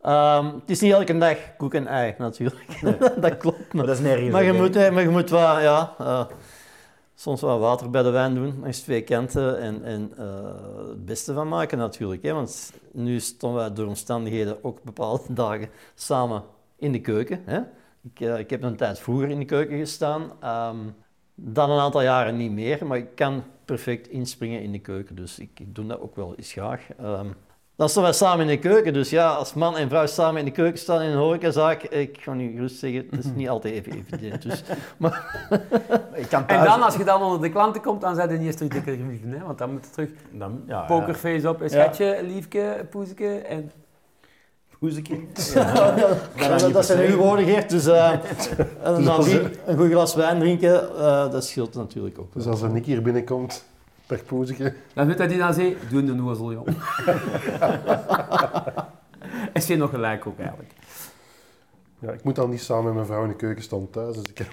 Ehm, het is niet elke dag koek en ei, natuurlijk. dat klopt. Maar dat is nergens. Maar je moet, hè, maar je moet wel, ja, eh, soms wat water bij de wijn doen, langs twee kanten en, en eh, het beste van maken natuurlijk. Hè, want nu stonden wij door omstandigheden ook bepaalde dagen samen in de keuken. Hè. Ik, eh, ik heb een tijd vroeger in de keuken gestaan, ehm, dan een aantal jaren niet meer, maar ik kan perfect inspringen in de keuken, dus ik, ik doe dat ook wel eens graag. Ehm, dan staan wij samen in de keuken, dus ja, als man en vrouw samen in de keuken staan in een horecazaak, ik ga nu gerust zeggen, het is niet altijd even evident. Dus, Ik kan En dan, als je dan onder de klanten komt, dan zijn je niet eens terug hè? Want dan moet je terug Dan, ja, pokerface op, een schatje, liefke, poezeke en... Ja. Poezeke. Ja, dat, dat zijn uw woorden, Geert. Dus, eh, en Dus dan een goed glas wijn drinken, eh, dat scheelt natuurlijk ook. Dus als er Nick hier binnenkomt, per poezetje. Dan weet hij die dan zei, doe de noezel, jong. Is je nog gelijk ook eigenlijk. Ja, ik moet dan niet samen met mijn vrouw in de keuken staan thuis. Dus ik heb...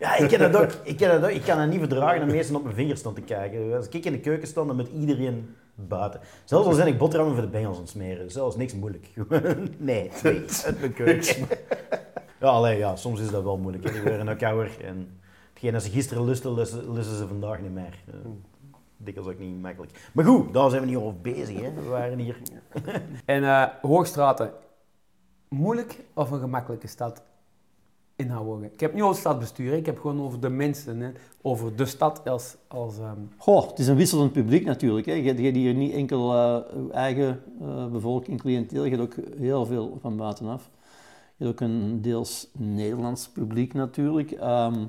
Ja, ik ken dat ook. Ik, ken dat ook. ik kan het niet verdragen dat mensen op mijn vingers staan te kijken. Als ik in de keuken sta, dan met iedereen buiten. Zelfs al zijn ik boterhammen voor de bengels aan het smeren. Zelfs niks moeilijk. nee, nee, uit mijn keuken. ja, allee, ja, soms is dat wel moeilijk. hè. Die worden ook ouder. En hetgeen dat ze gisteren lusten, lusten, lusten ze vandaag niet meer. Uh, dikwijls ook niet makkelijk. Maar goed, daar zijn we niet over bezig. Hè. We waren hier... En eh, Hoogstraten, moeilijk of een gemakkelijke stad in? Ik heb niet over stadsbestuur, hè. ik heb gewoon over de mensen, hè. over de stad als... als ehm, Goh, het is een wisselend publiek natuurlijk. Hè. Je, hebt- je hebt hier niet enkel eh, uw eigen eh, bevolking, cliënteel, je hebt ook heel veel van buitenaf. Je hebt ook een deels Nederlands publiek natuurlijk. Ehm,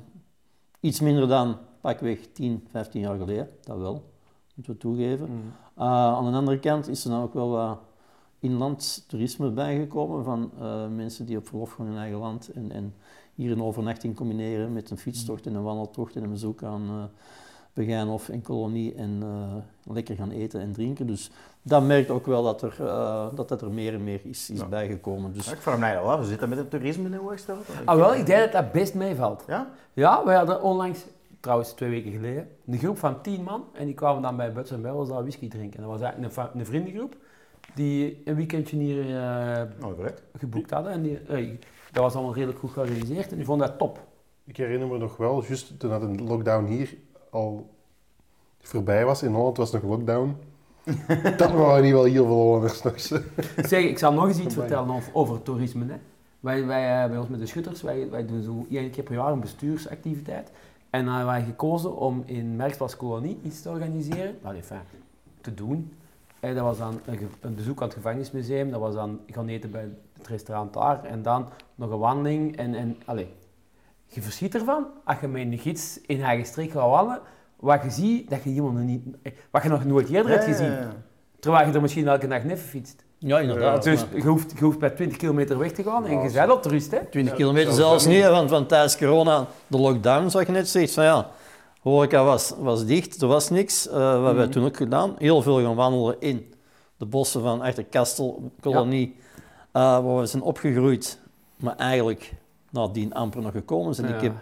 iets minder dan pakweg 10, 15 jaar geleden, dat wel, moeten we toegeven. Uh, aan de andere kant is er dan ook wel wat inlands toerisme bijgekomen van eh, mensen die op verlof gaan in hun eigen land en, en hier een overnachting combineren met een fietstocht en een wandeltocht en een bezoek aan uh, Begijnhof en Kolonie en uh, lekker gaan eten en drinken. Dus dat merkt ook wel dat er, uh, dat, dat er meer en meer is, is ja. bijgekomen. Dus... Ja, ik vraag mij al af, we zitten met het toerisme in de Hoogstraat? Ah wel, ik denk dat dat best meevalt. Ja? Ja, we hadden onlangs trouwens twee weken geleden, een groep van tien man. En die kwamen dan bij Buts en Bells daar whisky drinken. Dat was eigenlijk een, een vriendengroep die een weekendje hier uh, oh, geboekt hadden. En die, uh, dat was allemaal redelijk goed georganiseerd en die vonden dat top. Ik herinner me nog wel, juist toen dat de lockdown hier al voorbij was, in Holland was nog lockdown. dat waren niet wel heel veel Hollanders nog. zeg, ik zal nog eens iets vertellen over, over toerisme. Hè. Wij, wij, bij ons met de schutters, wij, wij doen zo één keer per jaar een bestuursactiviteit. En dan hebben wij gekozen om in Merksplas Kolonie iets te organiseren, nou, enfin, te doen. En dat was dan een, een, bezoek aan het gevangenismuseum, dat was dan gaan eten bij het restaurant daar en dan nog een wandeling. En, en allez, je verschiet ervan als je met een gids in eigen streek gaat wandelen, wat je ziet, dat je iemand niet, wat je nog nooit eerder hebt gezien. Ja, ja. Terwijl je er misschien elke dag neffen fietst. Ja, inderdaad. Ja. Dus je hoeft, je hoeft bij 20 kilometer weg te gaan en je bent op de rust. Hè? 20 kilometer zelfs niet, want van tijdens corona, de lockdown, zoals je net zegt, van ja, horeca was, was dicht, er was niks. Uh, wat hebben mm. wij toen ook gedaan? Heel veel gaan wandelen in de bossen van achter Kastel, kolonie, ja. uh, waar we zijn opgegroeid, maar eigenlijk nadien amper nog gekomen zijn. Ja. Ik heb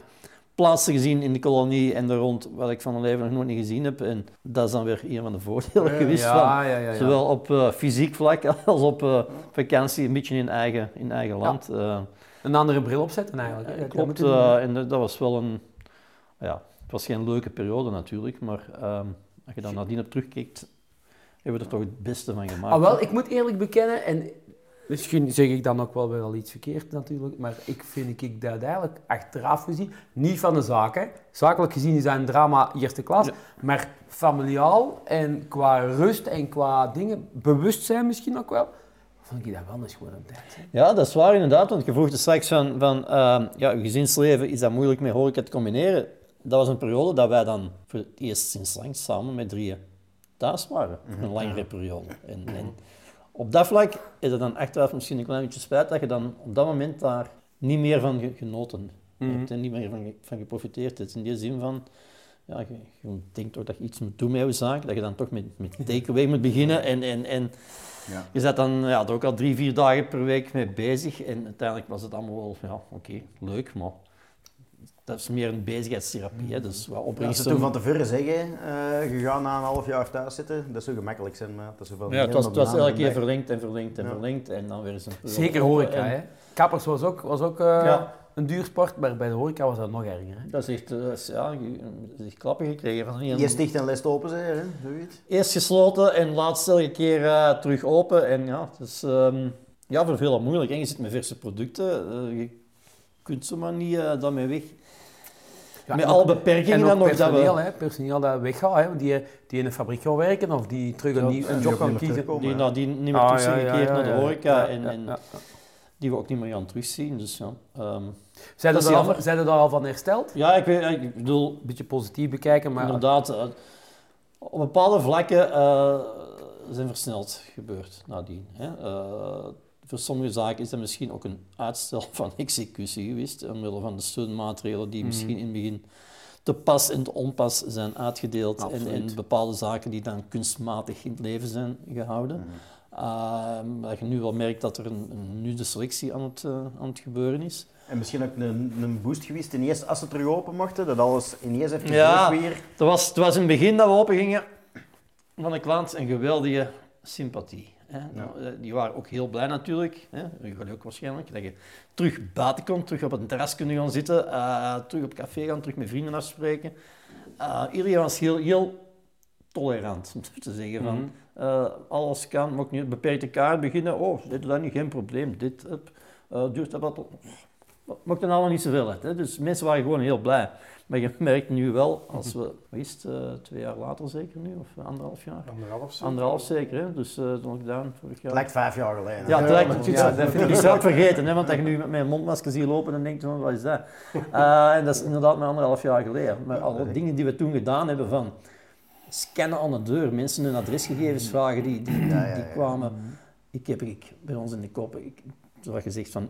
plaatsen gezien in de kolonie en daar rond, wat ik van mijn leven nog nooit niet gezien heb. En dat is dan weer een van de voordelen ja, geweest van, zowel op uh, fysiek vlak als op vakantie, een beetje in eigen, in eigen land. Een andere bril opzetten eigenlijk. Klopt, en dat was wel een, ja, was geen leuke periode natuurlijk, maar um, als je dan nadien op terugkijkt, hebben we er toch het beste van gemaakt. Ah, wel, ik moet eerlijk bekennen, en Misschien zeg ik dan ook wel weer al iets verkeerd natuurlijk, maar ik vind ik dat eigenlijk achteraf gezien, niet van de zaak, hè. zakelijk gezien is dat een drama eerste klas, maar familiaal en qua rust en qua dingen, bewustzijn misschien ook wel, vond ik dat wel eens gewoon een tijd. hè. Ja, dat is waar inderdaad, want je vroeg er straks van, van ehm, ja, je gezinsleven, is dat moeilijk met horeca te combineren? Dat was een periode dat wij dan voor het eerst sinds lang samen met drieën thuis waren, een langere periode. En, en op dat vlak is het dan achteraf misschien een klein beetje spijt dat je dan op dat moment daar niet meer van ge- genoten hebt en niet meer van, van geprofiteerd hebt. In die zin van, ja, je, je denkt toch dat je iets moet doen met je zaak, dat je dan toch met, met takeaway moet beginnen en... en, en Ja. je zat dan ja, er ook al drie, vier dagen per week mee bezig. En uiteindelijk was het allemaal wel, ja, oké, leuk, maar dat is meer een bezigheidstherapie. Hè. Dus wat Als ze opbrengsten... toen van tevoren zeggen, eh je gaat na een half jaar thuis zitten, dat zou gemakkelijk zijn, maar dat is zoveel ja, het was, het was elke keer verlengd en verlengd en Ja. verlengd. En dan weer eens een Zeker horeca, En hè. Kappers was ook, was ook eh, Ja. een duur sport, maar bij de horeca was dat nog erger. Hè. Dat is echt, eh, dat is, ja, echt klappen gekregen. Van een- Eerst dicht en les open hè? zoiets. Eerst gesloten en laatst elke keer eh, terug open. En ja, het is ehm, ja, voor velen moeilijk. En je zit met verse producten. eh, je kunt zomaar niet eh, daarmee weg. Ja, met ook- beperkingen en dan nog dat personeel, we... hè, personeel dat weggaat, hè, die, die in een fabriek gaan werken of die terug een, Ja, nieuw- en een die job gaan kiezen. Die nadien niet meer Ah, terug ja, zijn gekeerd ja, naar de horeca. ja, en, ja, en ja. die we ook niet meer gaan terugzien. Dus ja, ehm, Zijn Dat er al, zijn er daar al van hersteld? ja ik, weet, ik bedoel, Een beetje positief bekijken, maar inderdaad, eh, op bepaalde vlakken eh, zijn versneld gebeurd nadien. Hè. Eh, voor sommige zaken is dat misschien ook een uitstel van executie geweest, omwille van de steunmaatregelen die misschien in het begin te pas en te onpas zijn uitgedeeld en, bepaalde zaken die dan kunstmatig in het leven zijn gehouden. Ehm, dat je nu wel merkt dat er een, een, nu de selectie aan het, eh, aan het gebeuren is. En misschien ook een, een boost geweest ineens als ze terug open mochten, dat alles ineens even Ja. weer... Het was, het was in het begin dat we open gingen van de klant een geweldige sympathie. Hè. Nou, eh, Die waren ook heel blij natuurlijk, hè. ook waarschijnlijk, dat je terug buiten komt, terug op een terras kunnen gaan zitten, eh, terug op café gaan, terug met vrienden afspreken. Eh, iedereen was heel, heel tolerant, om te zeggen. Van, eh, alles kan, mag niet beperkte kaart beginnen. Oh, dit is dat niet, geen probleem. Dit duurt dat wat. Maakt dan allemaal niet zoveel uit. Hè? Dus mensen waren gewoon heel blij. Maar je merkt nu wel, als we, wat is het, eh, twee jaar later zeker nu, of anderhalf jaar? Anderhalf zo. Anderhalf zeker, hè? dus eh, de lockdown vorig Het jaar. lijkt vijf jaar geleden. Ja, het lijkt ja, ja, dat vind ik het vergeten, hè, want dat je nu met mijn mondmasker ziet lopen, dan denk je van, wat is dat? Eh, en dat is inderdaad maar anderhalf jaar geleden. Maar alle dingen die we toen gedaan hebben van scannen aan de deur, mensen hun adresgegevens vragen, die, die, die, kwamen... Ik heb ik, bij ons in de kop, ik, zoals gezegd, van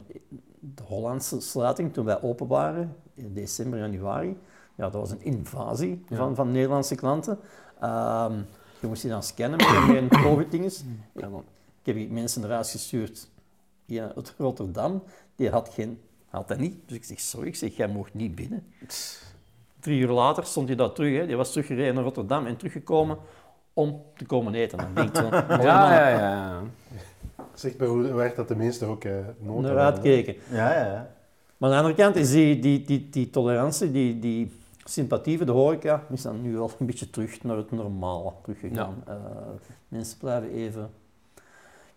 de Hollandse sluiting, toen wij open waren, in december, januari, ja, dat was een invasie van, van Nederlandse klanten. Ehm, je moest die dan scannen met een COVID-dinges. Ja, ik heb mensen huis gestuurd hier uit Rotterdam, die had, geen, had dat niet. Dus ik zeg, sorry, ik zeg, jij mocht niet binnen. Drie uur later stond hij daar terug, hè. die was teruggereden naar Rotterdam en teruggekomen om te komen eten. Dan denk je ja, ja, ja. Zeg maar hoe werd dat de mensen er ook eh nood aan naar uitkeken. Ja, ja, ja. Maar aan de andere kant is die, die, die, die tolerantie, die, die sympathie voor de horeca, is dan nu wel een beetje terug naar het normale teruggegaan. Eh, mensen blijven even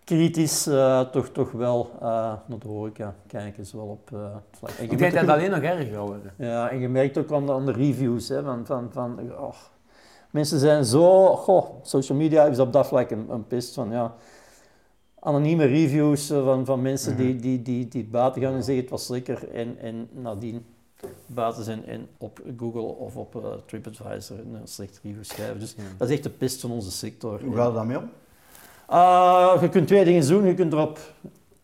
kritisch, eh, toch, toch wel eh, naar de horeca kijken, zowel op eh, het vlak. En je Ik denk dat het alleen nog erger worden. Ja, en je merkt ook aan de, aan de reviews, hè, van, van, van oh, mensen zijn zo, goh, social media is op dat vlak een, een pist van, ja, anonieme reviews eh, van, van mensen die, die, die, die buiten gaan en zeggen het was lekker en, en nadien buiten zijn en op Google of op eh, TripAdvisor een slechte review schrijven. Dus dat is echt de pist van onze sector. Hoe gaat het daarmee om? Uh, je kunt twee dingen doen. Je kunt erop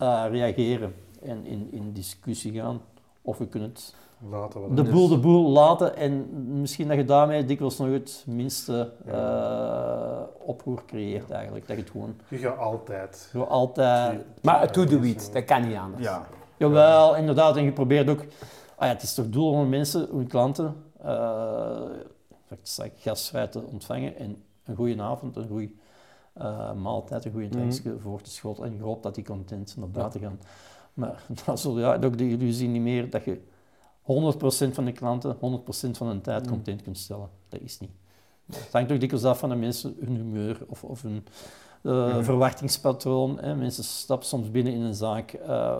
uh, reageren en in, in discussie gaan. Of je kunt het Laten de boel de boel laten en misschien dat je daarmee dikwijls nog het minste uh, oproer creëert eigenlijk. Dat je het gewoon, Je gaat altijd. gewoon altijd... Maar to the weed, dat kan niet anders. Ja. Jawel, inderdaad. En je probeert ook... Ah ja, het is toch doel om mensen, om klanten, uh, gastvrij te ontvangen en een goede avond, een goede uh, maaltijd, een goede drankje mm. voor te schoten. En je hoopt dat die content naar buiten gaan. Maar dan zul je ook de illusie niet meer dat je 100% van de klanten 100% van hun tijd content kunt stellen. Dat is niet. Het hangt ook dikwijls af van de mensen, hun humeur of, of hun eh, verwachtingspatroon. Hè. Mensen stappen soms binnen in een zaak eh,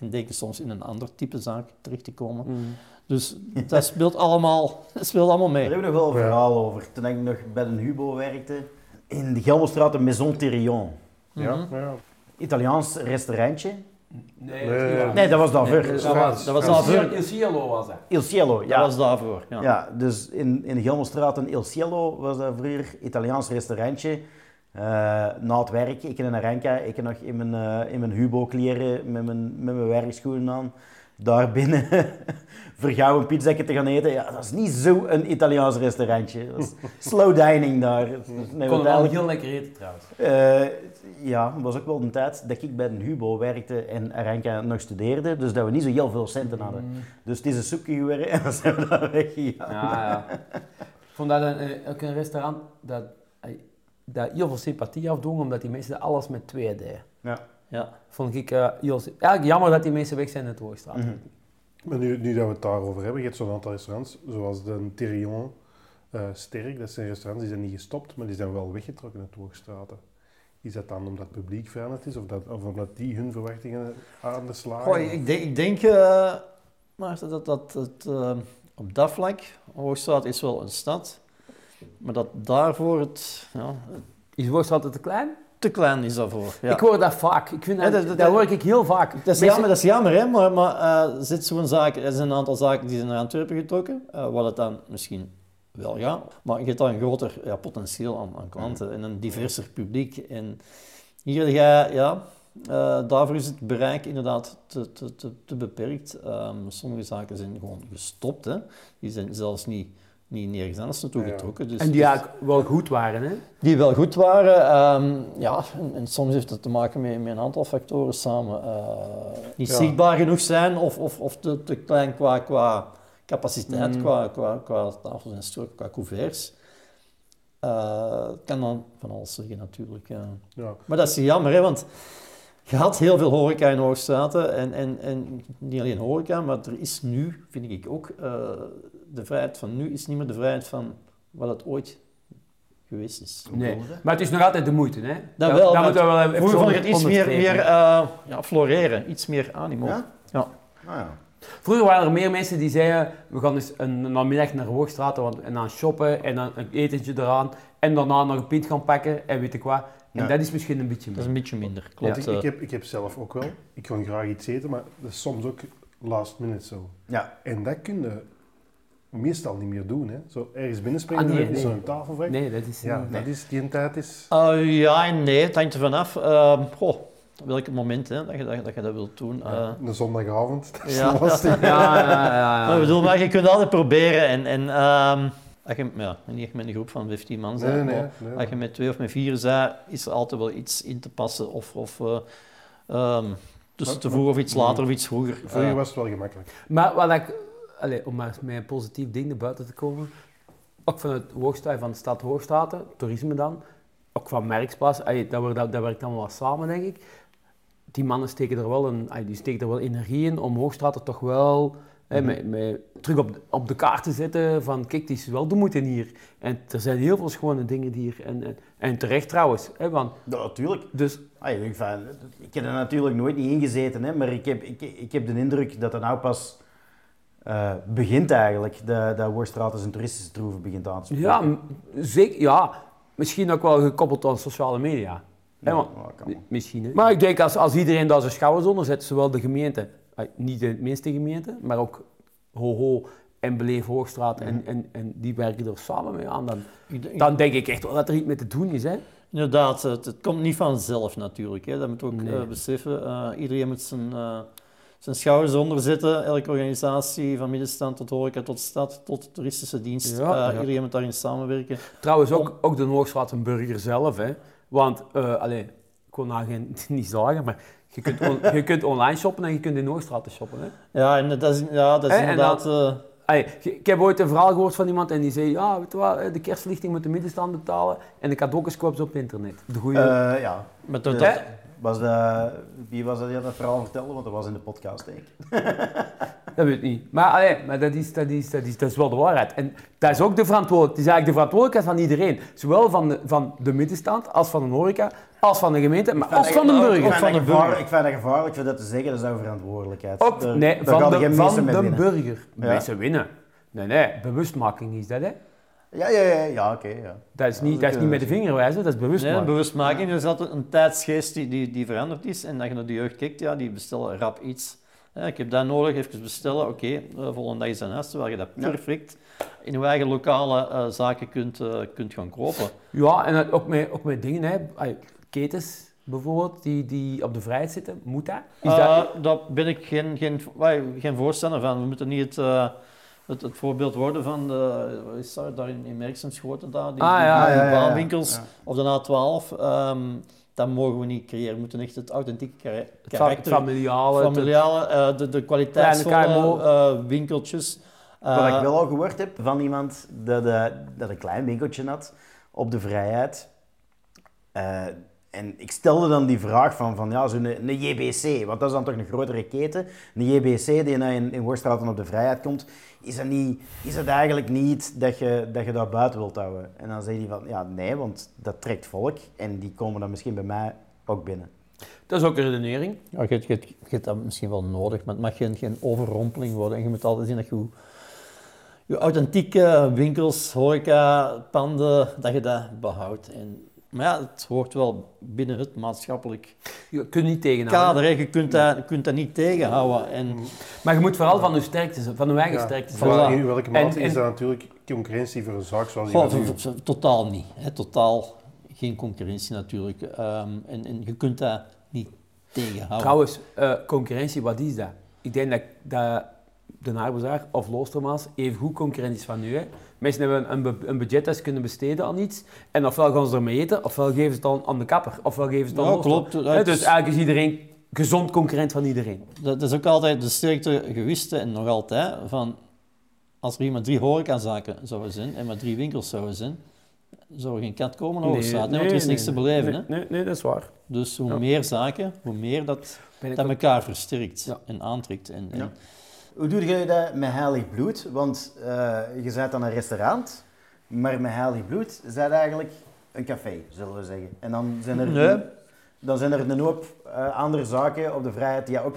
en denken soms in een ander type zaak terecht te komen. Mm. Dus dat speelt allemaal, dat speelt allemaal Daar mee. hebben we nog wel een verhaal over. Toen ik nog bij een Hubo werkte, in de Gelderstraat, de Maison Thérion. Ja, Mhm. ja. Italiaans restaurantje. Nee, Nee. dat. Nee, dat was daarvoor. Nee, Dat was, dat daarvoor. Cielo- Il Cielo was dat. Il Cielo, Dat ja. was daarvoor. Ja. Ja, dus in, in de Gelderstraat en Il Cielo was dat vroeger Italiaans restaurantje. Eh, na het werk, ik en Aranka, ik nog in mijn, eh, in mijn Hubo-kleren met mijn, met mijn werkschoenen aan. Daar binnen vergauwen pizzakje te gaan eten. Ja, dat is niet zo een Italiaans restaurantje. Dat is slow dining daar. Ik kon wel heel lekker eten trouwens. Eh, ja, het was ook wel een tijd dat ik bij een Hubo werkte en Aranka nog studeerde. Dus dat we niet zo heel veel centen hadden. Dus het is een soepje geworden en dan zijn we daar weggegaan. Ja, ja. Ik vond dat een, eh, ook een restaurant dat, eh, dat heel veel sympathie afdwong, omdat die mensen alles met twee deden. Ja. Ja. Vond ik heel... sy- Eigenlijk jammer dat die mensen weg zijn in het Hoogstraat. Maar nu, dat we het daarover hebben, je hebt zo'n aantal restaurants, zoals de Therion, eh Sterk, dat zijn restaurants die zijn niet gestopt, maar die zijn wel weggetrokken uit Hoogstraten. Is dat dan omdat het publiek veranderd is, of, dat, of omdat die hun verwachtingen aan de slagen? Goh, ik denk, ik denk eh, dat, dat het eh, op dat vlak, Hoogstraat is wel een stad, maar dat daarvoor het ja, Is Hoogstraat te klein? Te klein is daarvoor. Ja. Ik hoor dat vaak. Ik vind dat, Ja, dat- dat- dat hoor ik heel vaak. Dat is, Mensen- jammer, dat is jammer, hè? maar, maar eh, zit zo'n zaak, er zijn een aantal zaken die zijn naar Antwerpen getrokken, eh wat het dan misschien wel gaat, maar je hebt dan een groter ja, potentieel aan, aan klanten en een diverser publiek. En hier ga ja, eh, daarvoor is het bereik inderdaad te, te, te, te beperkt. Ehm, sommige zaken zijn gewoon gestopt, hè? die zijn zelfs niet, niet nergens anders naartoe Ja. getrokken. Dus, en die eigenlijk wel goed waren, hè? die wel goed waren. ehm, ja, en, en soms heeft het te maken met, met een aantal factoren samen. Eh, niet Ja. zichtbaar genoeg zijn of, of, of te, te klein qua, qua capaciteit, Mm. qua, qua, qua tafels en stoel, qua couverts. Eh, Het kan dan van alles zeggen natuurlijk. Ja. Ja. Maar dat is jammer, hè, want je had heel veel horeca in Hoogstraten. En, en, en niet alleen horeca, maar er is nu, vind ik ook, eh, de vrijheid van nu is niet meer de vrijheid van wat het ooit geweest is. Nee. Maar het is nog altijd de moeite, hè? Dat wel, maar moeten we wel even Vroeger vond ik het iets meer, meer eh, ja, floreren, iets meer animo. Ja? Ja. Ah, ja. Vroeger waren er meer mensen die zeiden, we gaan eens een namiddag naar Hoogstraat want- en dan shoppen en dan een etentje eraan en daarna nog een pint gaan pakken en weet ik wat. En Ja. dat is misschien een beetje Dat is een beetje minder, klopt. ik, eh. ik, heb, ik heb zelf ook wel, ik kan graag iets eten, maar dat is soms ook last minute zo. Ja. En dat kun je meestal niet meer doen. Hè. Zo ergens binnenspringen Ah, nee, en is nee. zo'n tafel weg. Nee, dat is... Ja, nee. dat is, die een tijd is... Eh, ja en nee, het hangt er vanaf. Uh, goh, welk moment hè, dat, je, dat, dat je dat wilt doen. eh. Ja, een zondagavond, dat is ja. lastig. Ja, ja, ja, ja. Maar ik bedoel, maar je kunt altijd proberen. En, en ehm, als je, ja, niet echt met een groep van 15 man Nee, bent, nee, maar nee. als je met twee of met vier bent, is er altijd wel iets in te passen. Of, of eh, ehm, tussen Maar- te vroeg of iets later of iets vroeger. Vroeger was het wel gemakkelijk. Maar wat ik, om maar met een positief ding naar buiten te komen, ook van het Hoogstraat, van de stad Hoogstraten, toerisme dan, ook van Merksplaats, allee, dat, werkt, dat, dat werkt allemaal wel samen, denk ik. Die mannen steken er wel, een, allee, die steken er wel energie in om Hoogstraten toch wel met, met, terug op, de- op de kaart te zetten van kijk, die is wel de moeite hier. En er zijn heel veel schone dingen hier. En, en, en terecht trouwens. Hè, want, Ja, natuurlijk. dus Ah, ik, van, ik heb er natuurlijk nooit niet ingezeten, hè, maar ik heb, ik, ik heb de indruk dat dat nou pas eh, begint eigenlijk. Dat, dat Worstraat als een toeristische troeven begint aan te spreken. ja, zeker, ja, misschien ook wel gekoppeld aan sociale media. Ja, wel. Misschien. Hè? Maar ik denk als, als iedereen daar zijn schouders onder zet, zowel de gemeente, eh, niet de minste gemeente, maar ook HoHo en Beleef Hoogstraat, en, en, en die werken er samen mee aan, dan, ik denk- dan denk ik echt wel dat er iets mee te doen is. Hè? Inderdaad, het, het komt niet vanzelf natuurlijk. Hè. Dat moet ook Nee. eh, beseffen. Eh, iedereen moet zijn, eh, zijn schouders onder zetten. Elke organisatie, van middenstand tot horeca, tot stad, tot toeristische dienst. Ja, Eh, ja. Iedereen moet daarin samenwerken. Trouwens ook, ook de Hoogstraat een burger zelf. Hè? Want, eh allee, ik kon nou geen, niet zeggen, maar je kunt, on- je kunt online shoppen en je kunt in Hoogstraat shoppen. Hè? Ja, en dat is, ja, dat is inderdaad... eh, ik heb ooit een verhaal gehoord van iemand en die zei, ja, weet je wat, de kerstverlichting moet de middenstand betalen en de cadeautjes koop ze op internet. De goede. Eh, ja. met dat, was dat, wie was dat die dat verhaal vertelde? Want dat was in de podcast, denk ik. dat weet ik niet. Maar, allee, maar dat, is, dat, is, dat, is, dat is wel de waarheid. En dat is ook de verantwoordelijkheid. Is eigenlijk de verantwoordelijkheid van iedereen. Zowel van de, van de middenstand, als van de horeca, als van de gemeente, maar als van de Ik burger. vind, van dat de gevaar- burger. ik vind dat gevaarlijk voor dat te zeggen, dat is verantwoordelijkheid. Ook, nee, daar van de, van de burger. Mensen winnen. Nee, nee, bewustmaking is dat, hè. Ja, ja, ja, ja oké. ja. Dat is niet, dat dat is niet met de vinger wijzen, dat is Nee, bewustmaking. bewustmaking is altijd een tijdsgeest die, die, die veranderd is. En dat je naar de jeugd kijkt, ja, die bestellen rap iets. Ja, ik heb dat nodig, even bestellen. Oké, de volgende dag is dat huis, terwijl je dat Ja. perfect in je eigen lokale eh, zaken kunt, eh, kunt gaan kopen. Ja, en dat ook met, ook met dingen, hè. Ketens bijvoorbeeld, die, die op de vrijheid zitten, moet dat? Is dat Eh, daar ben ik geen, geen, wij, geen voorstander van. We moeten niet het, eh, het, het voorbeeld worden van de, wat is dat, daar in, in Merksem schoten, daar, die, Ah, die, ja, die ja, ja, ja. baanwinkels Ja. of de A12. ehm, dat mogen we niet creëren. We moeten echt het authentieke kara- het fa- het karakter, familiale, het- familiale, eh, de, de kwaliteitsvolle KMO. eh, winkeltjes. Wat Eh, ik wel al gehoord heb van iemand dat, dat een klein winkeltje had op de vrijheid. En ik stelde dan die vraag van, van ja, zo'n een, een JBC, want dat is dan toch een grotere keten. Een JBC die nou in, in Worstraten op de vrijheid komt, is dat, niet, is dat eigenlijk niet dat je, dat je dat buiten wilt houden? En dan zei hij van, ja nee, want dat trekt volk en die komen dan misschien bij mij ook binnen. dat is ook een redenering. Ja, je, je, je hebt dat misschien wel nodig, maar het mag geen, geen overrompeling worden. En je moet altijd zien dat je je- je authentieke winkels, horeca, panden, dat je dat behoudt. En, maar ja, het hoort wel binnen het maatschappelijk Je kunt niet tegenhouden. kader. hè. Je kunt dat, je kunt dat niet tegenhouden. En, Maar je moet vooral van je sterktes, van je eigen Ja, sterktes. Voilà. in welke mate En- is en- dat natuurlijk concurrentie voor een zaak zoals die Goh, totaal niet. Hè. Totaal geen concurrentie natuurlijk. Ehm, en, en je kunt dat niet tegenhouden. Trouwens, eh, concurrentie, wat is dat? Ik denk dat, dat de Naarbezaar of Loostermaas even goed concurrentie is van nu. Hè. Mensen hebben een, een budget dat ze kunnen besteden aan iets. En ofwel gaan ze ermee eten, ofwel geven ze het dan aan de kapper. Ofwel geven ze het aan Ja, klopt. Is- Dus eigenlijk is iedereen gezond concurrent van iedereen. Dat is ook altijd de sterkte gewisten en nog altijd van als er hier maar drie horecazaken zouden zijn en maar drie winkels zouden zijn, zou er geen kat komen over straat, hè, want er is niks te beleven. Nee, hè. nee, nee, dat is waar. Dus hoe Ja. meer zaken, hoe meer dat, dat elkaar versterkt Ja. en aantrekt. En. Hoe doe je dat met heilig bloed? Want eh, je bent dan een restaurant, maar met heilig bloed is dat eigenlijk een café, zullen we zeggen. En dan zijn er, Nee. dan zijn er een hoop eh, andere zaken op de vrijheid die ook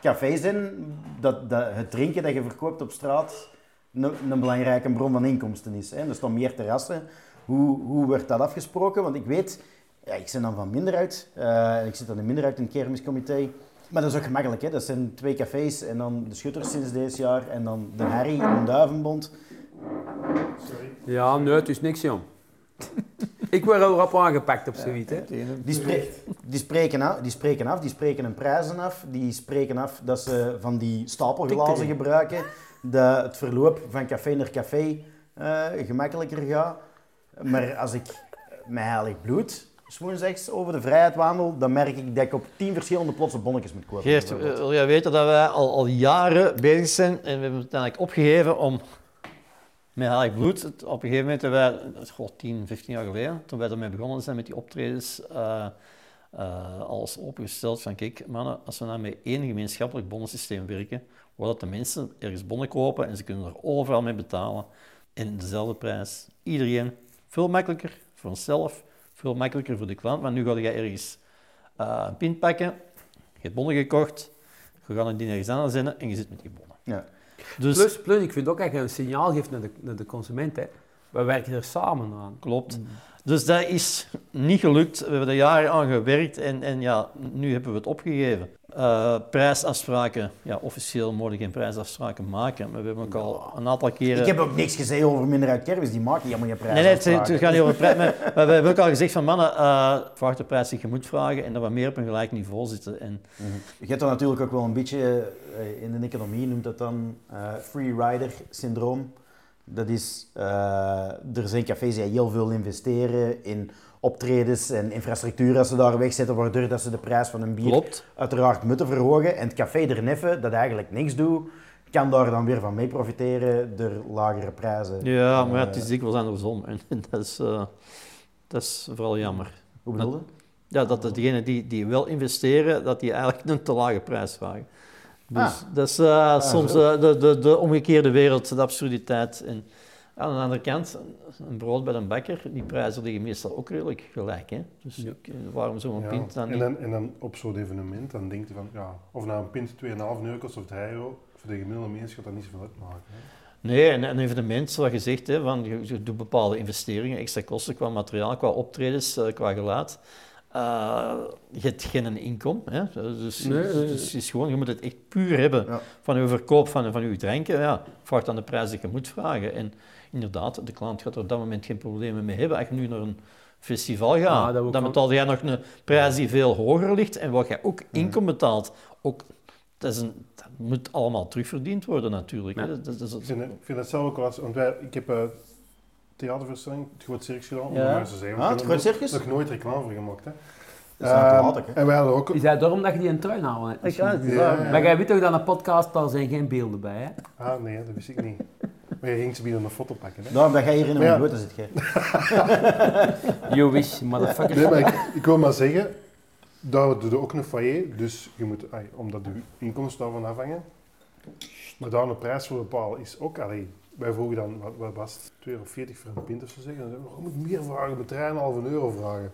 cafés zijn. Dat, dat het drinken dat je verkoopt op straat een, een belangrijke bron van inkomsten is. Hè. Er staan meer terrassen. Hoe, hoe wordt dat afgesproken? Want ik weet, ja, ik ben dan van Minderhout. eh ik zit dan in Minderhout in het kermiscomité. Maar dat is ook gemakkelijk, hè? dat zijn twee cafés en dan de Schutters sinds deze jaar en dan de Harry en Duivenbond. Ja, nee, het is niks, jong. ik word al rap aangepakt op zoiets. Hè. Die, spre- die, spreken af, die spreken af, die spreken hun prijzen af, die spreken af dat ze van die stapelglazen gebruiken, dat het verloop van café naar café eh, gemakkelijker gaat. Maar als ik met heilig bloed woensdags over de vrijheid wandel, dan merk ik dat ik op tien verschillende plotse bonnetjes moet kopen. Geert, wil jij weten dat wij al, al jaren bezig zijn en we hebben het uiteindelijk opgegeven om met heilig bloed, op een gegeven moment wij, goh, 10, 15 jaar geleden, toen wij ermee begonnen zijn met die optredens, eh eh, alles opengesteld van kijk, mannen, als we nou met één gemeenschappelijk bonnensysteem werken, waar de mensen ergens bonnen kopen en ze kunnen er overal mee betalen en dezelfde prijs. Iedereen, veel makkelijker voor onszelf, veel makkelijker voor de klant, want nu ga je ergens eh, een pint pakken, je hebt bonnen gekocht, je gaat een ding ergens anders zetten en je zit met die bonnen. Ja. Dus Plus, plus, ik vind ook dat je een signaal geeft naar de, naar de consument. Hè. We werken er samen aan. klopt. Dus dat is niet gelukt. We hebben er jaren aan gewerkt en, en ja, nu hebben we het opgegeven. Eh, prijsafspraken, ja, officieel mogen geen prijsafspraken maken, maar we hebben ook al een aantal keren... Ik heb ook niks gezegd over Minderhout Kermis, die maken helemaal geen prijs. Nee, nee, het, het gaat niet over prijs. Maar, maar we hebben ook al gezegd van mannen, eh vraag de prijs die je moet vragen en dat we meer op een gelijk niveau zitten. En, Je hebt dan natuurlijk ook wel een beetje, eh, in de economie noemt dat dan free rider syndroom. Dat is, er zijn cafés die heel veel investeren in optredens en infrastructuur als ze daar wegzetten, waardoor dat ze de prijs van een bier klopt. uiteraard moeten verhogen. En het café neffen, dat eigenlijk niks doet, kan daar dan weer van mee profiteren door lagere prijzen. Ja, maar Eh, het is dikwijls andersom en dat is, eh, dat is vooral jammer. Hoe bedoel je? Ja, dat degenen die, die wel investeren, dat die eigenlijk een te lage prijs vragen. Dus Ah. dat is eh, soms zo. eh, de, de, de omgekeerde wereld, de absurditeit. En aan de andere kant, een brood bij een bakker, die prijzen liggen meestal ook redelijk gelijk. Hè? Dus Ja. eh, waarom zo'n Ja, pint dan en, niet? dan, en dan op zo'n evenement, dan denk je van, ja, of nou een pint 2,5 euro kost of 3 euro, voor de gemiddelde mens gaat dat niet zoveel uitmaken. Hè. Nee, en een evenement, zoals gezegd, hè, van, je, je doet bepaalde investeringen, extra kosten qua materiaal, qua optredens, eh, qua geluid. Eh, je hebt geen inkom. Hè? Dus, Nee, nee, nee. dus het is gewoon, je moet het echt puur hebben Ja. van je verkoop van, van je dranken. Ja, vraagt aan de prijs dat je moet vragen. En inderdaad, de klant gaat er op dat moment geen problemen mee hebben. Als je nu naar een festival gaat, Ah, dat dan wel- betaal jij nog een prijs die veel hoger ligt. En wat jij ook inkom betaalt, ook, dat, is een, dat moet allemaal terugverdiend worden natuurlijk. Ja. Dat, dat, dat- Ik vind, ik vind het zelf ook wel eens, want wij, ik heb een theatervoorstelling, het Groot Circus gedaan, om Ja. maar te zeggen. Ah, het Groot Circus? nog nooit reclame voor gemaakt. Hè. Dat is hè. en wij hadden ook... Is dat daarom dat je die in tuin het niet Ja. Maar jij weet toch dat een podcast, daar zijn geen beelden bij, hè? Ah, nee, dat wist ik niet. Maar je ging ze binnen een foto pakken. Hè. Daarom dat jij hier in een Ja. grote zit. Gij. You wish, motherfucker. Nee, maar ik, ik wil maar zeggen, dat doe je ook een foyer, dus je moet, ai, omdat de inkomsten daarvan afhangen, maar daar een prijs voor bepalen is ook, allee, wij vroegen dan, wat, wat was het, 2,40 euro voor een pint of zo zeggen, dan zeggen we, "Oh, moet meer vragen, met 3,5 euro vragen.